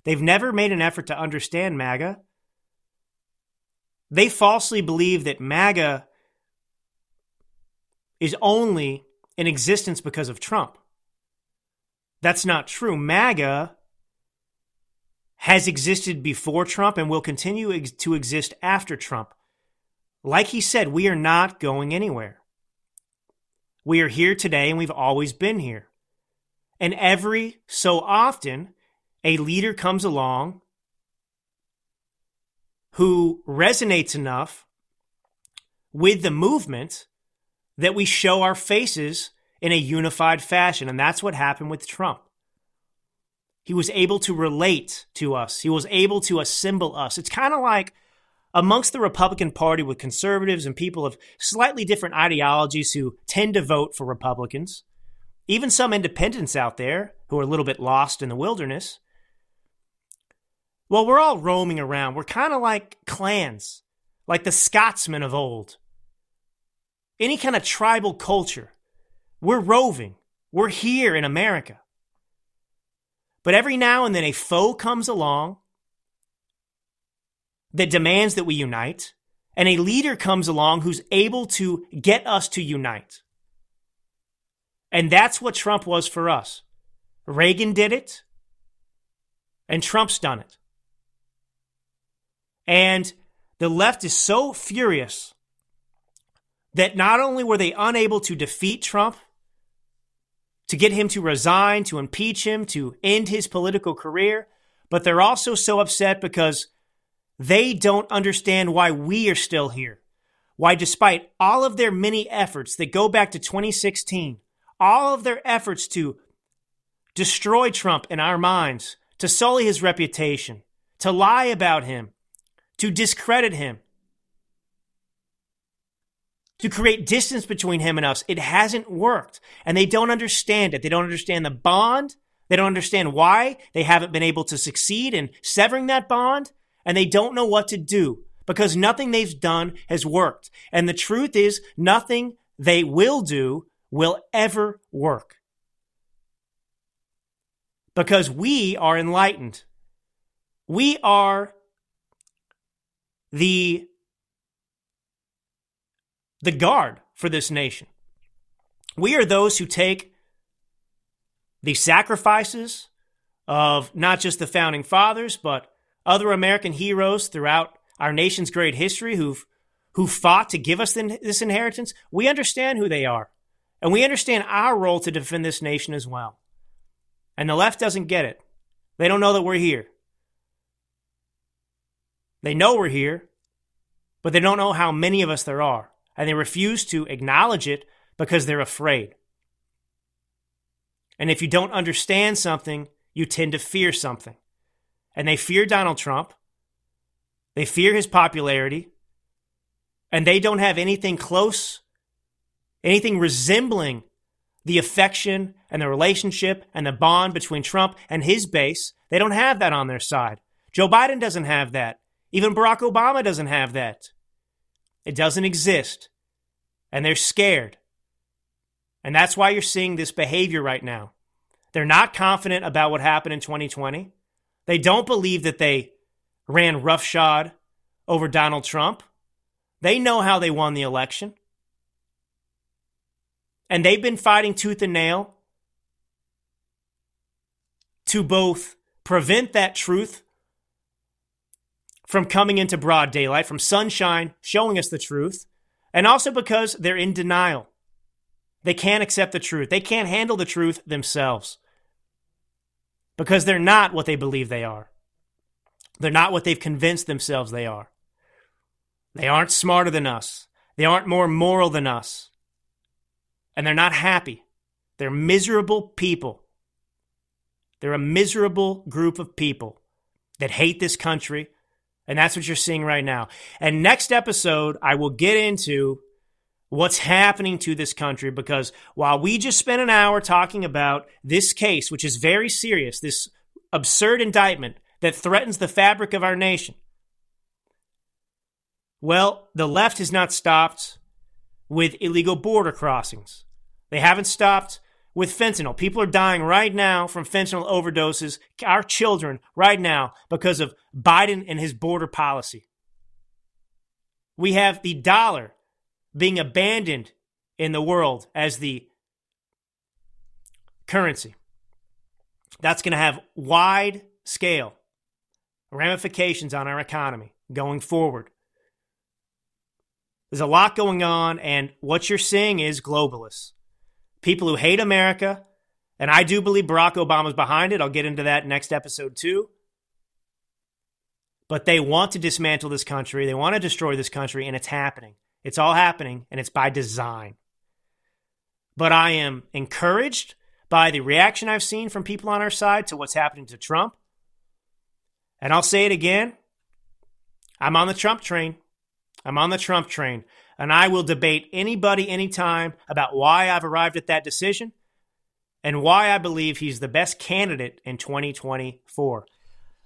They've never made an effort to understand MAGA. They falsely believe that MAGA is only in existence because of Trump. That's not true. MAGA has existed before Trump and will continue to exist after Trump. like he said, we are not going anywhere. We are here today and we've always been here. And every so often, a leader comes along who resonates enough with the movement that we show our faces in a unified fashion. And that's what happened with Trump. He was able to relate to us, he was able to assemble us. It's kind of like amongst the Republican Party with conservatives and people of slightly different ideologies who tend to vote for Republicans, even some independents out there who are a little bit lost in the wilderness. Well, we're all roaming around. We're kind of like clans, like the Scotsmen of old. Any kind of tribal culture. We're roving. We're here in America. But every now and then a foe comes along that demands that we unite, and a leader comes along who's able to get us to unite. And that's what Trump was for us. Reagan did it, and Trump's done it. And the left is so furious that not only were they unable to defeat Trump, to get him to resign, to impeach him, to end his political career, but they're also so upset because they don't understand why we are still here. Why, despite all of their many efforts that go back to 2016, all of their efforts to destroy Trump in our minds, to sully his reputation, to lie about him, to discredit him, to create distance between him and us. It hasn't worked. And they don't understand it. They don't understand the bond. They don't understand why they haven't been able to succeed in severing that bond. And they don't know what to do because nothing they've done has worked. And the truth is, nothing they will do will ever work. Because we are enlightened. We are the the guard for this nation. We are those who take the sacrifices of not just the founding fathers, but other American heroes throughout our nation's great history who've who fought to give us this inheritance. We understand who they are, and we understand our role to defend this nation as well. And the left doesn't get it. They don't know that we're here. They know we're here, but they don't know how many of us there are and they refuse to acknowledge it because they're afraid. And if you don't understand something, you tend to fear something. And they fear Donald Trump. They fear his popularity. And they don't have anything close, anything resembling the affection and the relationship and the bond between Trump and his base. They don't have that on their side. Joe Biden doesn't have that. Even Barack Obama doesn't have that. It doesn't exist. And they're scared. And that's why you're seeing this behavior right now. They're not confident about what happened in 2020. They don't believe that they ran roughshod over Donald Trump. They know how they won the election. And they've been fighting tooth and nail to both prevent that truth from coming into broad daylight, from sunshine showing us the truth, and also because they're in denial. They can't accept the truth. They can't handle the truth themselves because they're not what they believe they are. They're not what they've convinced themselves they are. They aren't smarter than us. They aren't more moral than us. And they're not happy. They're miserable people. They're a miserable group of people that hate this country, and that's what you're seeing right now. And next episode, I will get into what's happening to this country because while we just spent an hour talking about this case, which is very serious, this absurd indictment that threatens the fabric of our nation, well, the left has not stopped with illegal border crossings. They haven't stopped with fentanyl. People are dying right now from fentanyl overdoses, our children right now, because of Biden and his border policy. We have the dollar being abandoned in the world as the currency. That's going to have wide scale ramifications on our economy going forward. There's a lot going on, and what you're seeing is globalists. People who hate America, and I do believe Barack Obama's behind it. I'll get into that next episode too. But they want to dismantle this country. They want to destroy this country, and it's happening. It's all happening, and it's by design. But I am encouraged by the reaction I've seen from people on our side to what's happening to Trump. And I'll say it again I'm on the Trump train. I'm on the Trump train. And I will debate anybody anytime about why I've arrived at that decision and why I believe he's the best candidate in 2024.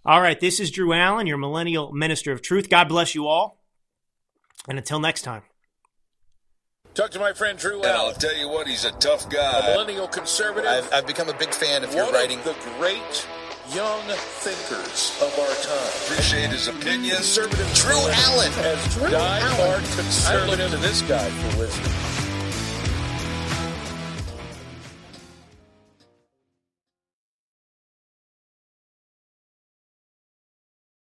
All right, this is Drew Allen, your millennial minister of truth. God bless you all. And until next time. Talk to my friend Drew And I'll tell you what, he's a tough guy. a guy. millennial conservative. I've, I've become a big fan of your one writing. of the great young thinkers of our time. Appreciate his opinions. Conservative Drew Allen. as Drew die-hard Allen. conservative. To this guy for wisdom.